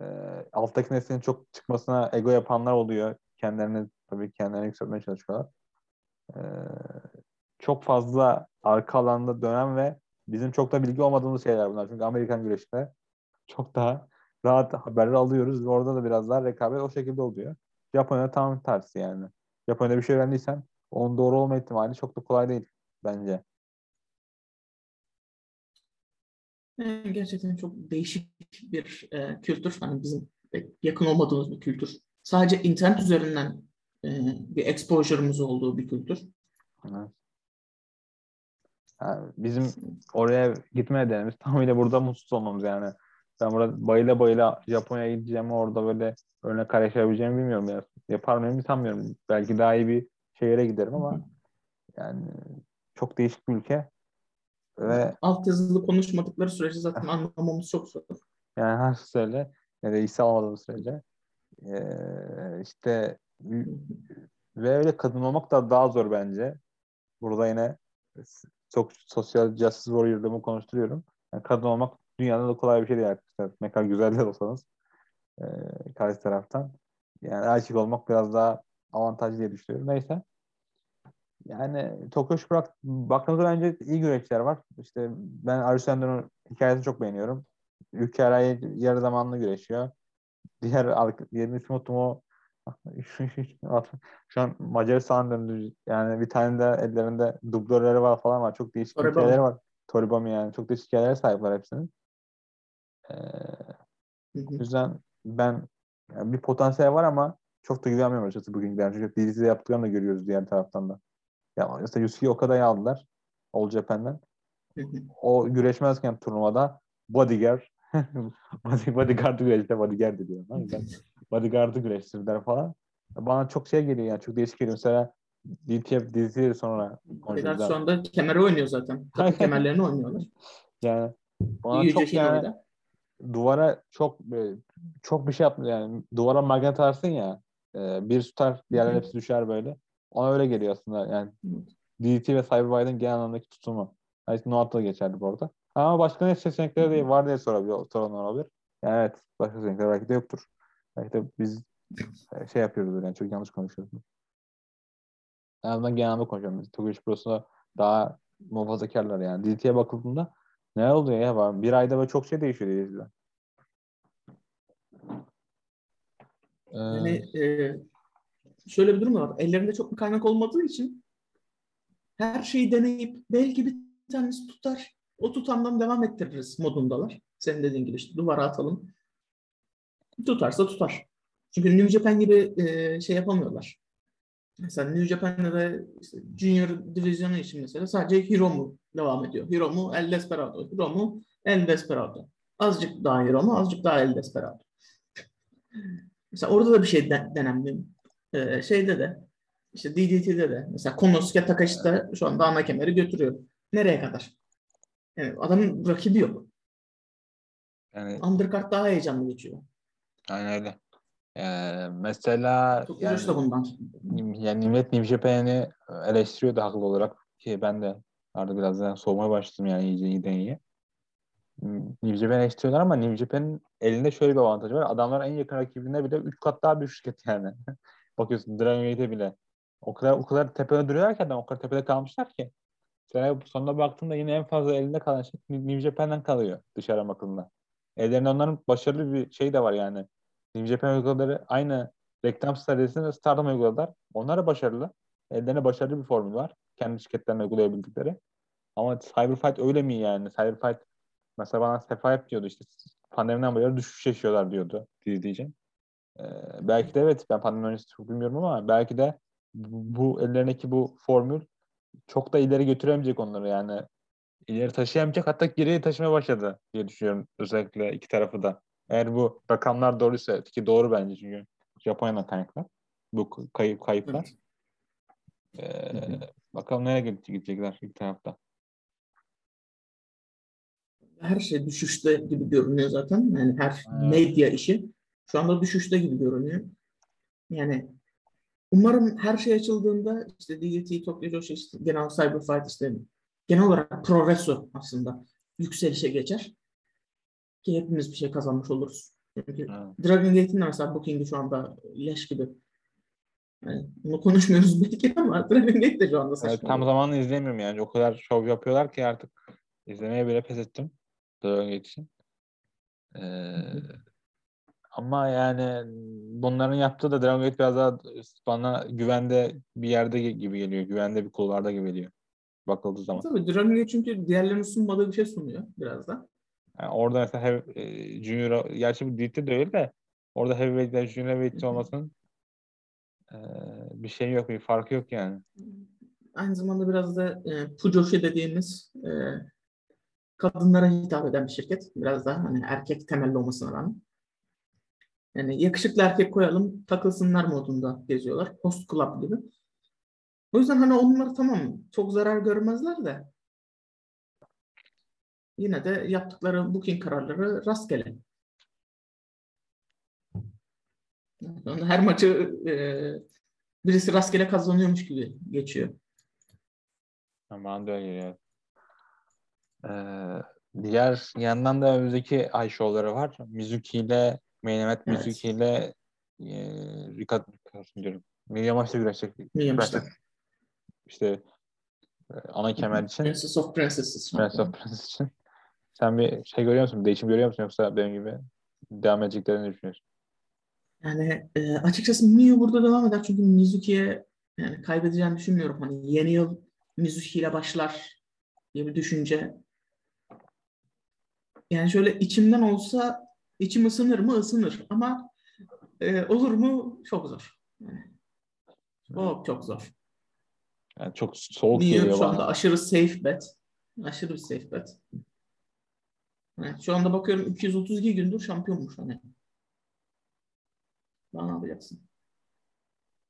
e, alttaki neslin çok çıkmasına ego yapanlar oluyor. Kendilerini tabii kendilerini yükseltmeye çalışıyorlar. E, çok fazla arka alanda dönen ve bizim çok da bilgi olmadığımız şeyler bunlar. Çünkü Amerikan güreşinde çok daha rahat haberler alıyoruz orada da biraz daha rekabet o şekilde oluyor. Japonya'da tam tersi yani. Japonya'da bir şey öğrendiysen onun doğru olma ihtimali çok da kolay değil bence. Yani gerçekten çok değişik bir e, kültür. Hani bizim yakın olmadığımız bir kültür. Sadece internet üzerinden e, bir exposure'ımız olduğu bir kültür. Evet. Yani bizim oraya gitme nedenimiz tamamıyla burada mutsuz olmamız yani. Ben burada bayıla bayıla Japonya'ya gideceğim orada böyle örnek yaşayabileceğimi bilmiyorum ya. Yapar mıyım sanmıyorum. Belki daha iyi bir şehire giderim ama yani çok değişik bir ülke ve Alt yazılı konuşmadıkları sürece zaten anlamamız çok zor. yani her söyle ya da iyisi almadığım sürece ee, işte ve öyle kadın olmak da daha zor bence. Burada yine çok sosyal justice warrior'ımı konuşturuyorum. Yani kadın olmak dünyada da kolay bir şey değil arkadaşlar. Ne kadar güzel de olsanız e, karşı taraftan. Yani erkek olmak biraz daha avantajlı diye düşünüyorum. Neyse. Yani Tokyo bırak, baktığımızda bence iyi güreşçiler var. İşte ben Arusendo'nun hikayesini çok beğeniyorum. Ülke arayı yarı zamanlı güreşiyor. Diğer hiç unuttum o şu an Macaristan döndü. Yani bir tane de ellerinde dublörleri var falan var. Çok değişik Toribami. hikayeleri var. Toribami yani. Çok değişik hikayelere sahipler hepsinin. Ee, hı. yüzden ben yani bir potansiyel var ama çok da güvenmiyorum açıkçası bugün gidelim. Çünkü DC'de yaptıklarını da görüyoruz diğer taraftan da. Ya mesela Yusuke'yi o kadar iyi aldılar. All Japan'den. O güreşmezken turnuvada bodyguard body, bodyguard'ı güreşte bodyguard diyor. Bodyguard'ı güreştirdiler falan. Bana çok şey geliyor yani çok değişik geliyor. Mesela DTF dizisi sonra anda kemere oynuyor zaten. Takım kemerlerini oynuyorlar. Yani bana Yüce çok yani duvara çok böyle, çok bir şey yapmıyor yani duvara magnet atarsın ya e, bir tutar diğerler hepsi düşer böyle. Ona öyle geliyor aslında yani. DDT ve Cyberwide'ın genel anlamdaki tutumu. Yani Noah'ta da geçerli bu arada. Ama başka ne seçenekleri de var diye sorabilir, soranlar olabilir. Yani evet başka seçenekler belki de yoktur. Belki de biz e, şey yapıyoruz yani çok yanlış konuşuyoruz. En azından genel anlamda konuşuyorum. Biz Tokyo Pro'sunda daha muhafazakarlar yani. DDT'ye bakıldığında ne oluyor ya? Bir ayda böyle çok şey değişiyor diye izliyorum. Ee, Yani e, şöyle bir durum var. Ellerinde çok bir kaynak olmadığı için her şeyi deneyip belki bir tanesi tutar. O tutamdan devam ettiririz modundalar. Senin dediğin gibi işte duvara atalım. Tutarsa tutar. Çünkü New Japan gibi e, şey yapamıyorlar. Mesela New Japan'da da işte Junior divizyonu için mesela sadece Hiromu devam ediyor. Hiromu El Desperado. Hiromu El Desperado. Azıcık daha Hiromu, azıcık daha El Desperado. Mesela orada da bir şey de, denemdi. Ee, şeyde de işte DDT'de de mesela Konosuke Takashi da şu anda ana kemeri götürüyor. Nereye kadar? Yani adamın rakibi yok. Yani Undercard daha heyecanlı geçiyor. aynen öyle. Ee, mesela Çok yani, da bundan. yani millet New Japan'i eleştiriyordu haklı olarak ki ben de artık biraz daha soğumaya başladım yani iyice iyiden iyiye. New Japan'i eleştiriyorlar ama New Japan'in elinde şöyle bir avantajı var. Adamlar en yakın rakibine bile 3 kat daha büyük şirket yani. Bakıyorsun Dragon Gate'e bile. O kadar o kadar tepede duruyorlar ki adam o kadar tepede kalmışlar ki. Sonra sonunda baktığında yine en fazla elinde kalan şey New Japan'den kalıyor dışarı bakıldığında. Ellerinde onların başarılı bir şey de var yani. New Japan uygulamaları aynı reklam stratejisini Stardom uyguladılar. Onlar da başarılı. Ellerinde başarılı bir formül var. Kendi şirketlerine uygulayabildikleri. Ama Cyberfight öyle mi yani? Cyberfight mesela bana Sefa hep diyordu işte pandemiden beri düşüş yaşıyorlar diyordu izleyeceğim. Ee, belki de evet ben pandemi öncesi çok bilmiyorum ama belki de bu, bu ellerindeki bu formül çok da ileri götüremeyecek onları yani ileri taşıyamayacak hatta geriye taşımaya başladı diye düşünüyorum özellikle iki tarafı da. Eğer bu rakamlar doğruysa ki doğru bence çünkü Japonya'dan kaynaklı bu kayıp kayıplar. Ee, bakalım nereye gidecekler ilk tarafta. Her şey düşüşte gibi görünüyor zaten. Yani her evet. medya işi şu anda düşüşte gibi görünüyor. Yani umarım her şey açıldığında işte DDT, Tokyo Joshi, işte genel Cyberfight işte genel olarak progresso aslında yükselişe geçer. Ki hepimiz bir şey kazanmış oluruz. Çünkü evet. Dragon Gate'in de mesela booking'i şu anda leş gibi. Yani bunu konuşmuyoruz belki ama Dragon Gate de şu anda saçma. Evet, tam zamanlı izlemiyorum yani. O kadar şov yapıyorlar ki artık izlemeye bile pes ettim. Gate için. Ee, ama yani bunların yaptığı da Gate biraz daha bana güvende bir yerde gibi geliyor. Güvende bir kulvarda gibi geliyor. Bakıldığı zaman. Tabii Gate çünkü diğerlerinin sunmadığı bir şey sunuyor biraz da. Yani orada mesela hev, e, Junior, gerçi bu Dilt'te de öyle de orada Heavyweight'ler Junior Heavyweight olmasının e, bir şey yok, bir farkı yok yani. Aynı zamanda biraz da e, Pujoshi dediğimiz e, kadınlara hitap eden bir şirket. Biraz daha hani erkek temelli olmasına rağmen. Yani yakışıklı erkek koyalım, takılsınlar modunda geziyorlar. Host Club gibi. O yüzden hani onlar tamam çok zarar görmezler de yine de yaptıkları booking kararları rastgele. Her maçı e, birisi rastgele kazanıyormuş gibi geçiyor. Da öyle Ee, diğer yandan da önümüzdeki ay şovları var. Mizuki ile Main Event evet. Mizuki ile e, Rika diyorum. Milya maçta güreşecek. Maçta. İşte e, ana kemer için. Princess of Princesses. Princess of Princesses için. Sen bir şey görüyor musun? Değişim görüyor musun yoksa benim gibi devam edeceklerini düşünüyorsun? Yani e, açıkçası Miyu burada devam eder çünkü Mizuki'ye yani kaybedeceğini düşünmüyorum. Hani yeni yıl Mizuki ile başlar diye bir düşünce. Yani şöyle içimden olsa içim ısınır mı? Isınır. Ama e, olur mu? Çok zor. Yani, çok çok zor. Yani çok soğuk Miyu geliyor şu bana. anda aşırı safe bet. Aşırı bir safe bet. Yani şu anda bakıyorum 232 gündür şampiyonmuş hani. Daha ne yapacaksın?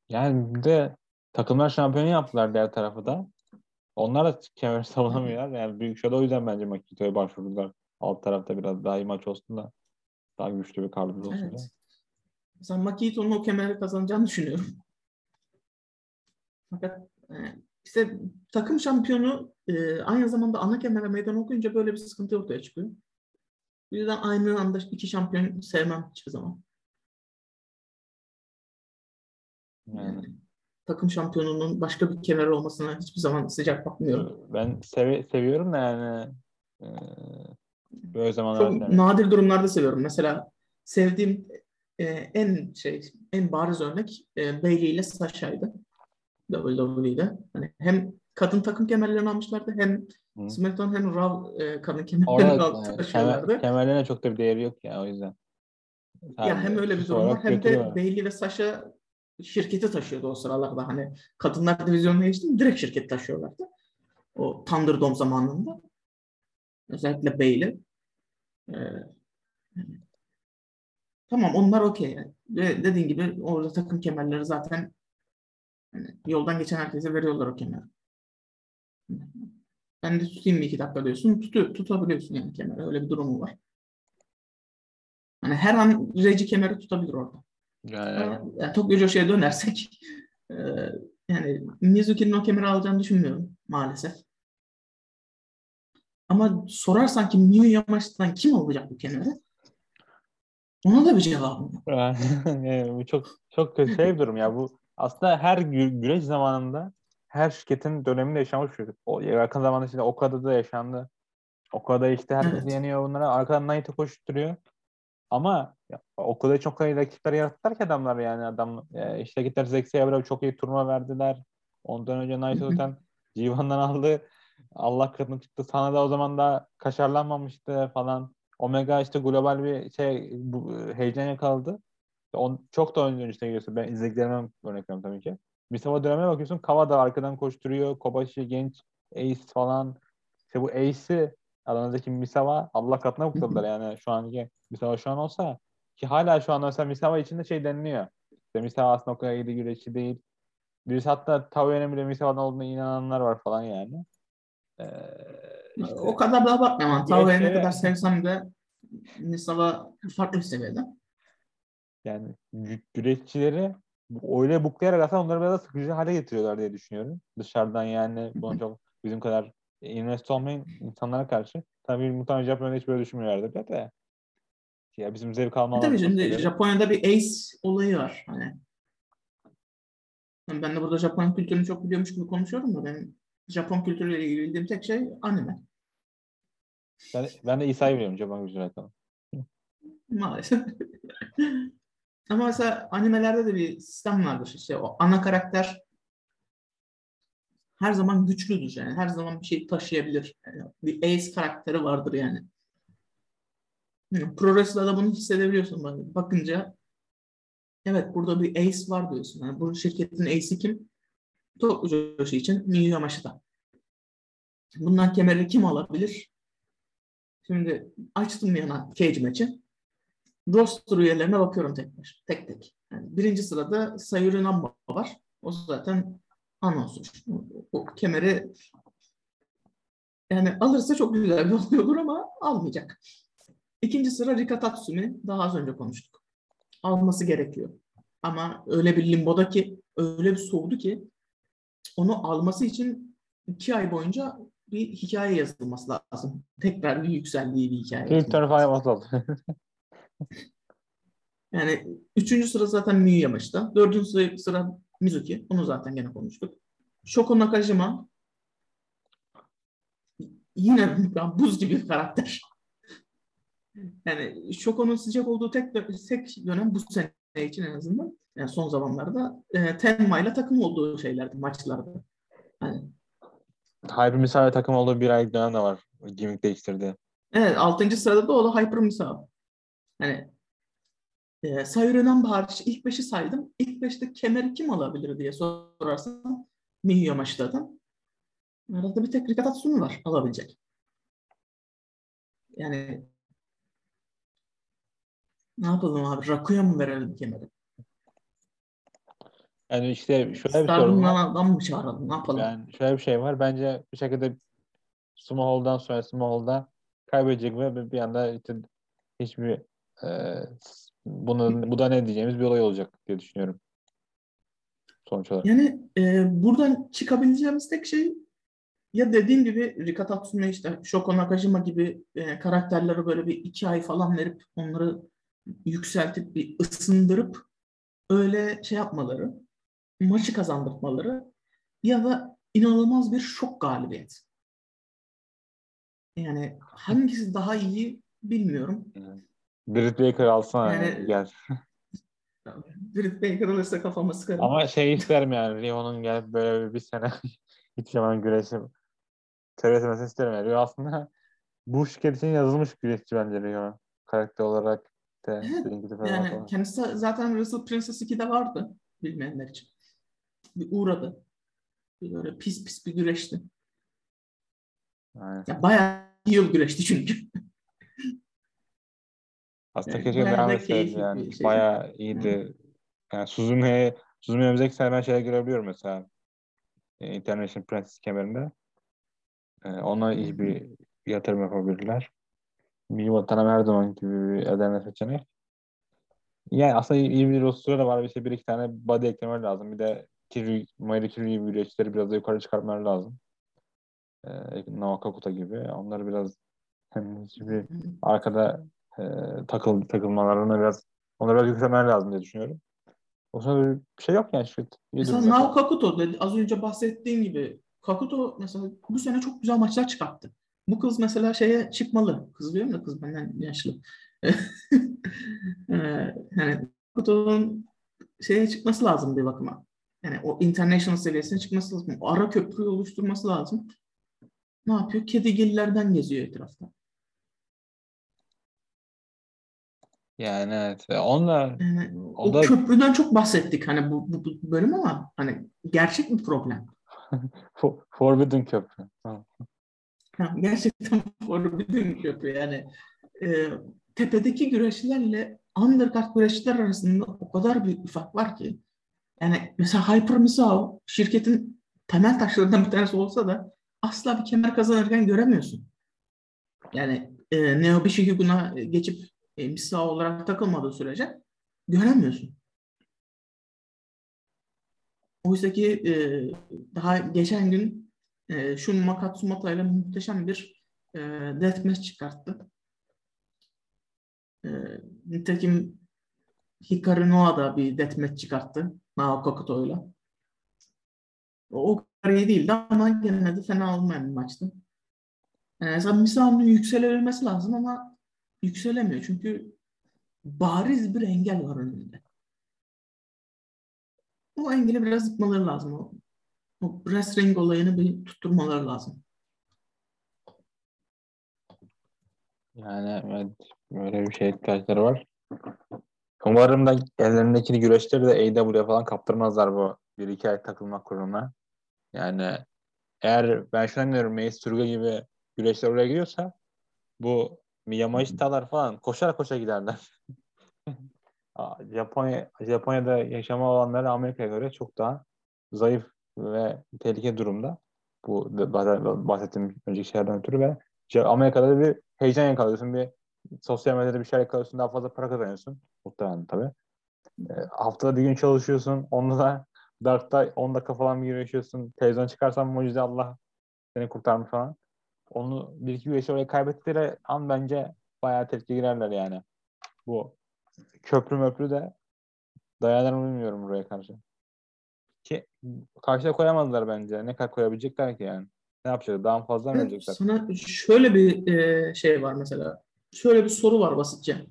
Yani bir de takımlar şampiyonu yaptılar diğer tarafı da. Onlar da kemer savunamıyorlar. Yani büyük şöyle o yüzden bence Makito'ya başvurdular. Alt tarafta biraz daha iyi maç olsun da daha güçlü bir kadro olsun Evet. da. Mesela Makito'nun o kemeri kazanacağını düşünüyorum. Fakat e, işte takım şampiyonu e, aynı zamanda ana kemere meydan okuyunca böyle bir sıkıntı ortaya çıkıyor. Bu yüzden aynı anda iki şampiyon sevmem hiçbir zaman. Yani. Takım şampiyonunun başka bir kemeri olmasına hiçbir zaman sıcak bakmıyorum. Ben sevi seviyorum da yani e, böyle zamanlar Çok nadir durumlarda seviyorum. Mesela sevdiğim e, en şey en bariz örnek e, Bailey ile Sasha'ydı. WWE'de. Hani hem kadın takım kemerlerini almışlardı hem Hı. SmackDown hem Raw e, kadın kemerlerini taşıyorlardı. kemer, kemerlerine çok da bir değeri yok ya o yüzden. Ya hem öyle bir durum var hem de götürüyorlar. Bailey ve Sasha şirketi taşıyordu o sıralarda. Hani kadınlar divizyonuna geçti mi direkt şirket taşıyorlardı. O Thunderdome zamanında. Özellikle Bailey. Ee, tamam onlar okey. yani. Ve dediğin gibi orada takım kemerleri zaten hani yoldan geçen herkese veriyorlar o kemeri. Ben de tutayım bir iki dakika diyorsun. Tutuyor, tutabiliyorsun yani kemeri. Öyle bir durumu var. Hani her an Reci kemeri tutabilir orada. Yani, yani Tokyo Joshi'ye dönersek e, yani Mizuki'nin o kemeri alacağını düşünmüyorum maalesef. Ama sorarsan ki Miyu Yamashita'dan kim alacak bu kemeri? Ona da bir cevabım yok. yani bu çok çok kötü şey bir durum ya bu aslında her gü- güreş zamanında her şirketin döneminde yaşamış bir. O yakın zamanda işte Okada'da yaşandı. Okada işte herkes Evet. yeniyor bunlara. Arkadan Naito koşturuyor. Ama ya, Okada kadar iyi rakipler yarattılar ki adamlar yani adam e, işte gittiler Zack Saber'a çok iyi turnuva verdiler. Ondan önce hı. zaten G1'dan aldı. Allah katını çıktı. Sana da o zaman da kaşarlanmamıştı falan. Omega işte global bir şey bu, heyecan yakaladı. On, çok da önce işte geliyorsun. Ben izlediklerime örnek veriyorum tabii ki. Misawa dönemine bakıyorsun. Kava da arkadan koşturuyor. Kobashi genç. Ace falan. İşte bu Ace'i aranızdaki Misawa Allah katına kurtardılar yani şu anki Misawa şu an olsa ki hala şu anda mesela Misawa içinde şey deniliyor. İşte Misawa aslında o kadar iyi güreşçi değil. Birisi hatta Taoyu'nun bile Misawa'nın olduğuna inananlar var falan yani. Ee, işte- O kadar da abartmam. ama Tao'yu ne kadar sevsem de Misawa farklı bir seviyede. Yani gü- güreşçileri öyle buklayarak aslında onları biraz da sıkıcı hale getiriyorlar diye düşünüyorum. Dışarıdan yani bunu çok bizim kadar invest olmayan insanlara karşı. Tabii muhtemelen Japonya'da hiç böyle düşünmüyorlardır da. Ya bizim zevk alma E tabii şimdi öyle. Japonya'da bir ace olayı var. Hani Yani ben de burada Japon kültürünü çok biliyormuş gibi konuşuyorum da benim Japon kültürüyle ilgili bildiğim tek şey anime. Ben, ben de İsa'yı biliyorum Japon gücüne tamam. Maalesef. Ama mesela animelerde de bir sistem vardır. İşte o ana karakter her zaman güçlüdür yani. Her zaman bir şey taşıyabilir. Yani bir ace karakteri vardır yani. Yani Pro Wrestling'da bunu hissedebiliyorsun bak- bakınca. Evet burada bir ace var diyorsun. Yani bu şirketin ace'i kim? Tokyo Joshi için Miyu Yamashita. Bundan kemeri kim alabilir? Şimdi açtım yana cage maçı. Roster üyelerine bakıyorum tek baş, tek tek. Yani birinci sırada Sayuri Namba var. O zaten anonsur. O, kemeri yani alırsa çok güzel bir olay olur ama almayacak. İkinci sıra Rika Tatsumi. Daha az önce konuştuk. Alması gerekiyor. Ama öyle bir limboda ki öyle bir soğudu ki onu alması için iki ay boyunca bir hikaye yazılması lazım. Tekrar bir yükseldiği bir hikaye. İlk falan yapmaz oldu. Yani üçüncü sıra zaten Miyu Yamashita. Dördüncü sıra, sıra Mizuki. Onu zaten gene konuştuk. Shoko Nakajima yine buz gibi bir karakter. Yani Shoko'nun sıcak olduğu tek, tek dönem bu sene için en azından yani son zamanlarda e, Tenma ile takım olduğu şeylerdi maçlarda. Hani, Hyper misafir takım olduğu bir aylık dönem de var. Gimmick değiştirdi. evet 6. sırada da o da Hyper Misao. Hani e, Sayuri'den hariç ilk beşi saydım. İlk beşte kemeri kim alabilir diye sorarsan Miyu Yamashita'dan. Arada bir tek Rika Tatsumi var alabilecek. Yani ne yapalım abi? Rakuya mı verelim kemeri? Yani işte şöyle bir sorun var. adam mı çağıralım? Ne yapalım? Yani şöyle bir şey var. Bence bir şekilde Smallhol'dan sonra Smallhol'da kaybedecek ve bir- anda işte hiçbir e, bunu bu da ne diyeceğimiz bir olay olacak diye düşünüyorum. Sonuç olarak. Yani e, buradan çıkabileceğimiz tek şey ya dediğim gibi Rika Tatsumi işte Shoko Nakajima gibi e, karakterleri böyle bir iki ay falan verip onları yükseltip bir ısındırıp öyle şey yapmaları, maçı kazandırmaları ya da inanılmaz bir şok galibiyet. Yani hangisi daha iyi bilmiyorum. Britt Baker alsana Yani- gel. Britt Baker alırsa kafama sıkarım. Ama şey isterim yani Rio'nun gelip böyle bir sene hiç zaman güreşi seyretmesini isterim. Yani Rio aslında bu şirket için yazılmış güreşçi bence Rio. Karakter olarak de, Evet, Yani kendisi zaten Wrestle Princess 2'de vardı bilmeyenler için. Bir uğradı. Bir böyle pis pis bir güreşti. Aynen. Ya bayağı yıl güreşti çünkü. Aslında Yani keşke bayağı devam etseydi yani. şey. Bayağı iyiydi. Yani Suzumi'ye Suzumi önümüzdeki sene ben şeye görebiliyorum mesela. E, International Princess kemerinde. E, ona iyi bir yatırım yapabilirler. Bir Watanabe her zaman gibi bir Edirne seçenek. Yani aslında iyi, bir roster da var. İşte bir iki tane body eklemeleri lazım. Bir de Kiryu, Mayri Kiryu gibi güreşçileri biraz da yukarı çıkartmaları lazım. E, Nawakakuta gibi. Onları biraz hani hiçbir arkada e, takıl, takılmalarına biraz onları biraz yükselmeleri lazım diye düşünüyorum. O sırada bir şey yok yani. İyi Mesela. Nao Kakuto dedi. Az önce bahsettiğim gibi Kakuto mesela bu sene çok güzel maçlar çıkarttı. Bu kız mesela şeye çıkmalı. Kız diyorum da kız benden yaşlı. Ee, yani Kakuto'nun şeye çıkması lazım bir bakıma. Yani o international seviyesine çıkması lazım. O ara köprüyü oluşturması lazım. Ne yapıyor? Kedigillerden geziyor etrafta. Yani evet. Ve onunla Yani O o da- köprüden çok bahsettik hani bu, bu, bu bölüm ama hani gerçek bir problem. For- Forbidden Köprü. Ha, gerçekten Forbidden köprü yani e, tepedeki güreşlerle undercard güreşler arasında o kadar büyük bir fark var ki yani mesela Hyper Misao şirketin temel taşlarından bir tanesi olsa da asla bir kemer kazanırken göremiyorsun. Yani e, Neo Bishihugun'a geçip e, Misao olarak takılmadığı sürece göremiyorsun. Oysa ki e, daha geçen gün e, Shun Makatsumata ile muhteşem bir e, deathmatch çıkarttı. E, nitekim Hikaru Noa da bir deathmatch çıkarttı. Nao Kakuto ile. O, kadar iyi değildi ama gene de fena olmayan bir maçtı. Yani mesela Misao'nun yükselebilmesi lazım ama yükselemiyor. Çünkü bariz bir engel var önünde. O engeli biraz yıkmaları lazım. O, o wrestling olayını bir tutturmaları lazım. Yani evet, böyle bir şey ihtiyaçları var. Umarım da ellerindeki güreşleri de AEW'ye falan kaptırmazlar bu bir iki ay takılmak kuruluna. Yani eğer ben şuna inanıyorum Mace Turga gibi güreşler oraya gidiyorsa bu Miyamashita'lar falan koşar koşa giderler. Japonya Japonya'da yaşama olanları Amerika'ya göre çok daha zayıf ve tehlike durumda. Bu bahsettiğim önceki şeylerden ötürü ve Amerika'da da bir heyecan yakalıyorsun. Bir sosyal medyada bir şey yakalıyorsun. Daha fazla para kazanıyorsun. Muhtemelen tabii. E, haftada bir gün çalışıyorsun. Onda da Dark'ta 10 dakika falan bir yaşıyorsun. Televizyon çıkarsan mucize Allah seni kurtarmış falan. Onu bir iki güreşi oraya kaybettikleri an bence bayağı tepki girerler yani. Bu köprü möprü de dayanır mı bilmiyorum buraya karşı. Ki karşıya koyamazlar bence. Ne kadar koyabilecekler ki yani. Ne yapacaklar? Daha fazla mı verecekler? sana şöyle bir e, şey var mesela. Şöyle bir soru var basitçe.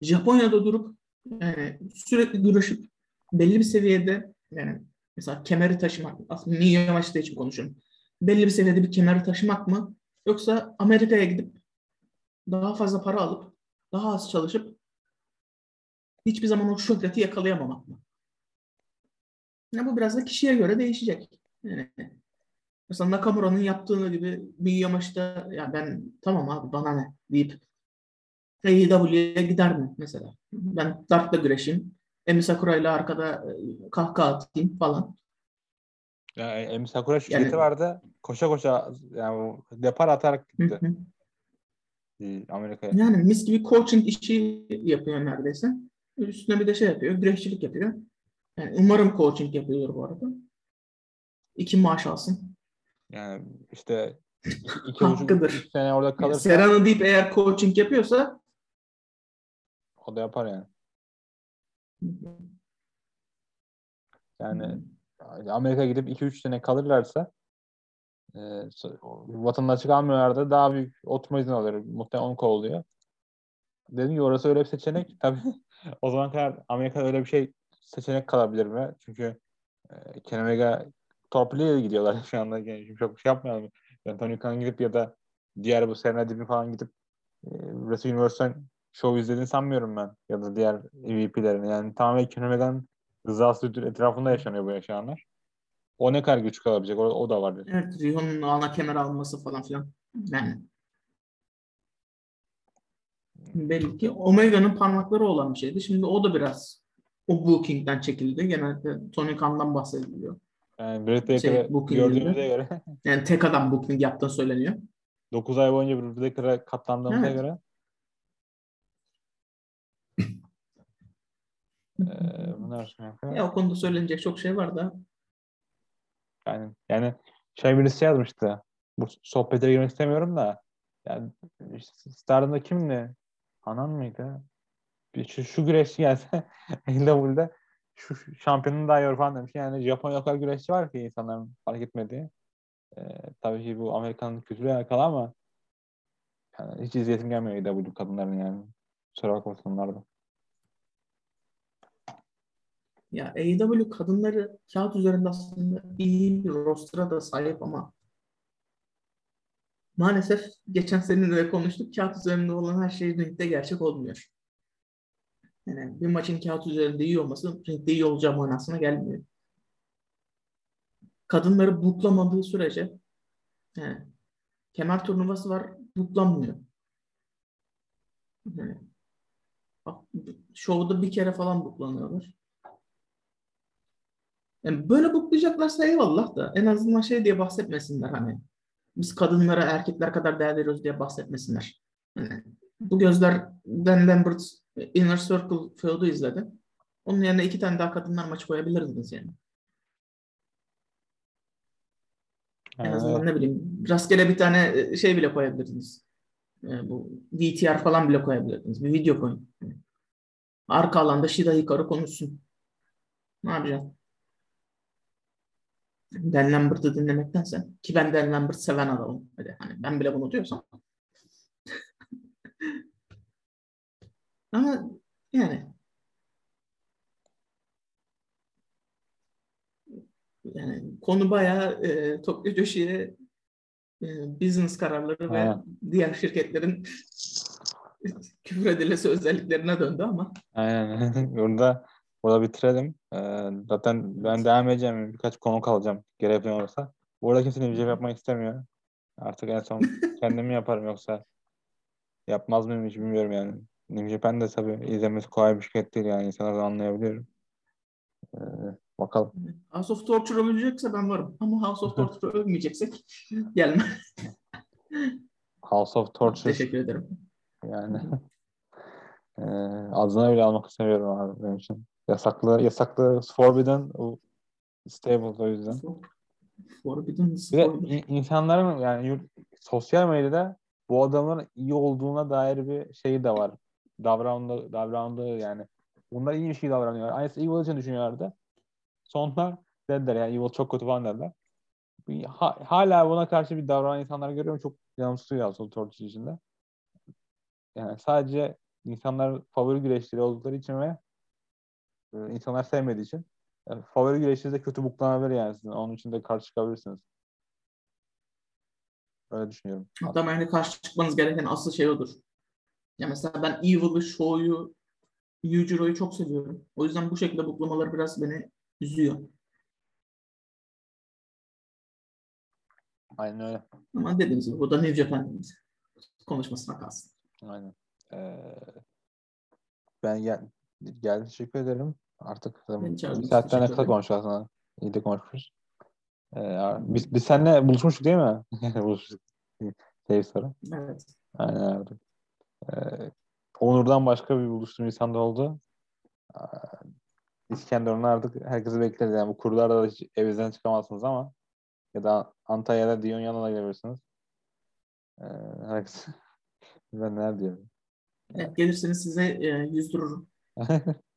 Japonya'da durup yani sürekli güreşip belli bir seviyede yani mesela kemeri taşımak aslında niye amaçlı için konuşuyorum. Belli bir seviyede bir kemeri taşımak mı yoksa Amerika'ya gidip daha fazla para alıp daha az çalışıp hiçbir zaman o şöhreti yakalayamamak mı? Yani bu biraz da kişiye göre değişecek. Yani mesela Nakamura'nın yaptığı gibi bir yamaçta ya ben tamam abi bana ne deyip AEW'ye gider mi mesela? Ben Dark'la güreşeyim. Emi Sakura ile arkada e, kahkaha atayım falan. Ya, Emi Sakura şirketi Yani- vardı. Koşa koşa yani depar atarak gitti hı. e, Amerika'ya. Yani mis gibi coaching işi yapıyor neredeyse. Üstüne bir de şey yapıyor, güreşçilik yapıyor. Yani umarım coaching yapıyordur bu arada. İki maaş alsın. Yani işte iki, iki Hakkıdır. sene orada kalırsa Serrano deyip eğer coaching yapıyorsa o da yapar yani. Yani Amerika'ya gidip 2-3 sene kalırlarsa e, vatandaşlık almıyorlar da daha büyük oturma izni alıyor. Muhtemelen onu kovalıyor. dedim ki orası öyle bir seçenek. Tabii o zaman kadar Amerika'da öyle bir şey seçenek kalabilir mi? Çünkü e, Kenny Omega torpiliyle gidiyorlar şu anda. Yani şimdi çok bir şey yapmayalım. Yani Tony Khan gidip ya da diğer bu Serena Deeb'in falan gidip e, Wrestle Universe'den show izlediğini sanmıyorum ben. Ya da diğer EVP'lerin. Yani tamamen Omega'nın rızası etrafında yaşanıyor bu yaşayanlar. O ne kadar güç kalabilecek? O, o da var. Evet, Rihon'un ana kemer alması falan filan. Yani belli ki Omega'nın parmakları olan bir şeydi. Şimdi o da biraz o booking'den çekildi. Genelde Tony Khan'dan bahsediliyor. Yani Britt Baker'ı Şey, gördüğümüze göre Yani tek adam booking yaptığı söyleniyor. 9 ay boyunca Britt Baker'a katlandığımıza Evet. göre e, bunlar Ya o konuda söylenecek çok şey var da. Yani, yani şey birisi yazmıştı. Bu sohbete girmek istemiyorum da yani işte Star'da kimdi? Hanan mıydı? Bir şu, şu güreşçi gelse AEW'de şu, şampiyonun daha yor falan demiş. Yani Japonya o kadar güreşçi var ki insanların fark etmediği. Ee, tabii ki bu Amerika'nın kültürüyle alakalı ama yani hiç izleyesim gelmiyor AEW kadınların yani. Kusura bakmasınlar da. Ya AEW kadınları kağıt üzerinde aslında iyi bir roster'a da sahip ama maalesef geçen seninle konuştuk. Kağıt üzerinde olan her şey ringde gerçek olmuyor. Yani bir maçın kağıt üzerinde iyi olması ringde iyi olacağı manasına gelmiyor. Kadınları buklamadığı sürece yani kemer turnuvası var buklanmıyor. Yani, şovda bir kere falan buklanıyorlar. Yani böyle buklayacaklarsa eyvallah da en azından şey diye bahsetmesinler hani biz kadınlara erkekler kadar değer veriyoruz diye bahsetmesinler. Yani bu gözler Dan Lambert Inner Circle feud'u izledi. Onun yerine iki tane daha kadınlar maçı koyabilirdiniz yani. En Yani azından ne bileyim rastgele bir tane e, şey bile koyabilirdiniz. E, bu VTR falan bile koyabilirdiniz. Bir video koyun. Arka alanda Shida Hikaru konuşsun. Ne yapacaksın? Dan Lambert'ı dinlemektense ki ben Dan Lambert seven adamım. Hadi hani ben bile bunu diyorsam. Ama yani yani konu bayağı e, Tokyo Joshi'ye e, business kararları ve Aynen. diğer şirketlerin küfür edilesi özelliklerine döndü ama Aynen. Burada burada bitirelim. Ee, zaten ben devam edeceğim. Birkaç konu kalacağım. Gerekli olursa. Burada kimse bir yapmak istemiyor. Artık en son kendim mi yaparım yoksa yapmaz mıyım hiç bilmiyorum yani. New Japan de tabii izlemesi kolay bir şirket değil yani. İnsanlar da anlayabiliyorum. Ee, bakalım. House of Torture övülecekse ben varım. Ama House of Torture övmeyeceksek gelme. House of Torture Teşekkür ederim. yani ee, adına bile almak istemiyorum abi benim için. Yasaklı, yasaklı Forbidden o stable o yüzden. Forbidden Bir de in- insanların yani yurt- sosyal medyada bu adamların iyi olduğuna dair bir şey de var. Davrandığı, davrandığı yani. Bunlar iyi bir şey davranıyor. Aynısı Evil için düşünüyorlardı. Sonra dediler yani Evil çok kötü falan dediler. Ha- hala buna karşı bir davranan insanlar görüyorum. Çok yansıtıyor Asıl Torch içinde. Yani sadece insanlar favori güreşleri oldukları için ve insanlar sevmediği için yani favori güreşiniz de kötü buklanabilir yani sizin. Onun için de karşı çıkabilirsiniz. Öyle düşünüyorum. Hatta bence karşı çıkmanız gereken asıl şey odur. Ya mesela ben Evil'ı, Show'yu, Yujiro'yu çok seviyorum. O yüzden bu şekilde buklamaları biraz beni üzüyor. Aynen öyle. Ama dediğimiz gibi bu da New Japan konuşmasına kalsın. Aynen. Ee, ben gel geldi teşekkür ederim. Artık bir saatten ne kadar konuşacağız aslında. İyi de konuşmuşuz. Ee, biz, biz seninle buluşmuştuk değil mi? buluşmuştuk. Şey soru. Evet. Aynen abi. Ee, Onur'dan başka bir buluştuğum insan da oldu. Ee, İskenderun'u artık herkesi bekleriz. Yani bu kurlarda da hiç evinizden çıkamazsınız ama ya da Antalya'da Diyon yanına da gelebilirsiniz. Ee, herkes ben ne diyorum. evet gelirseniz size e, yüzdürürüm.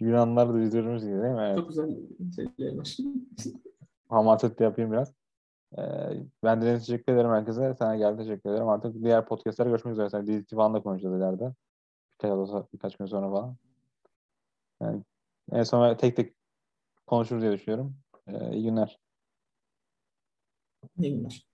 Yunanlar da yüzüyormuş gibi değil mi? Evet. Çok güzel şeyler var. Hamaset de yapayım biraz. Ee, ben de teşekkür ederim herkese. Sana geldi teşekkür ederim. Artık diğer podcastlara görüşmek üzere. Sen DDT falan da konuşacağız ileride. birkaç, olsa, birkaç gün sonra falan. Yani en son tek tek konuşuruz diye düşünüyorum. Ee, iyi günler. İyi günler.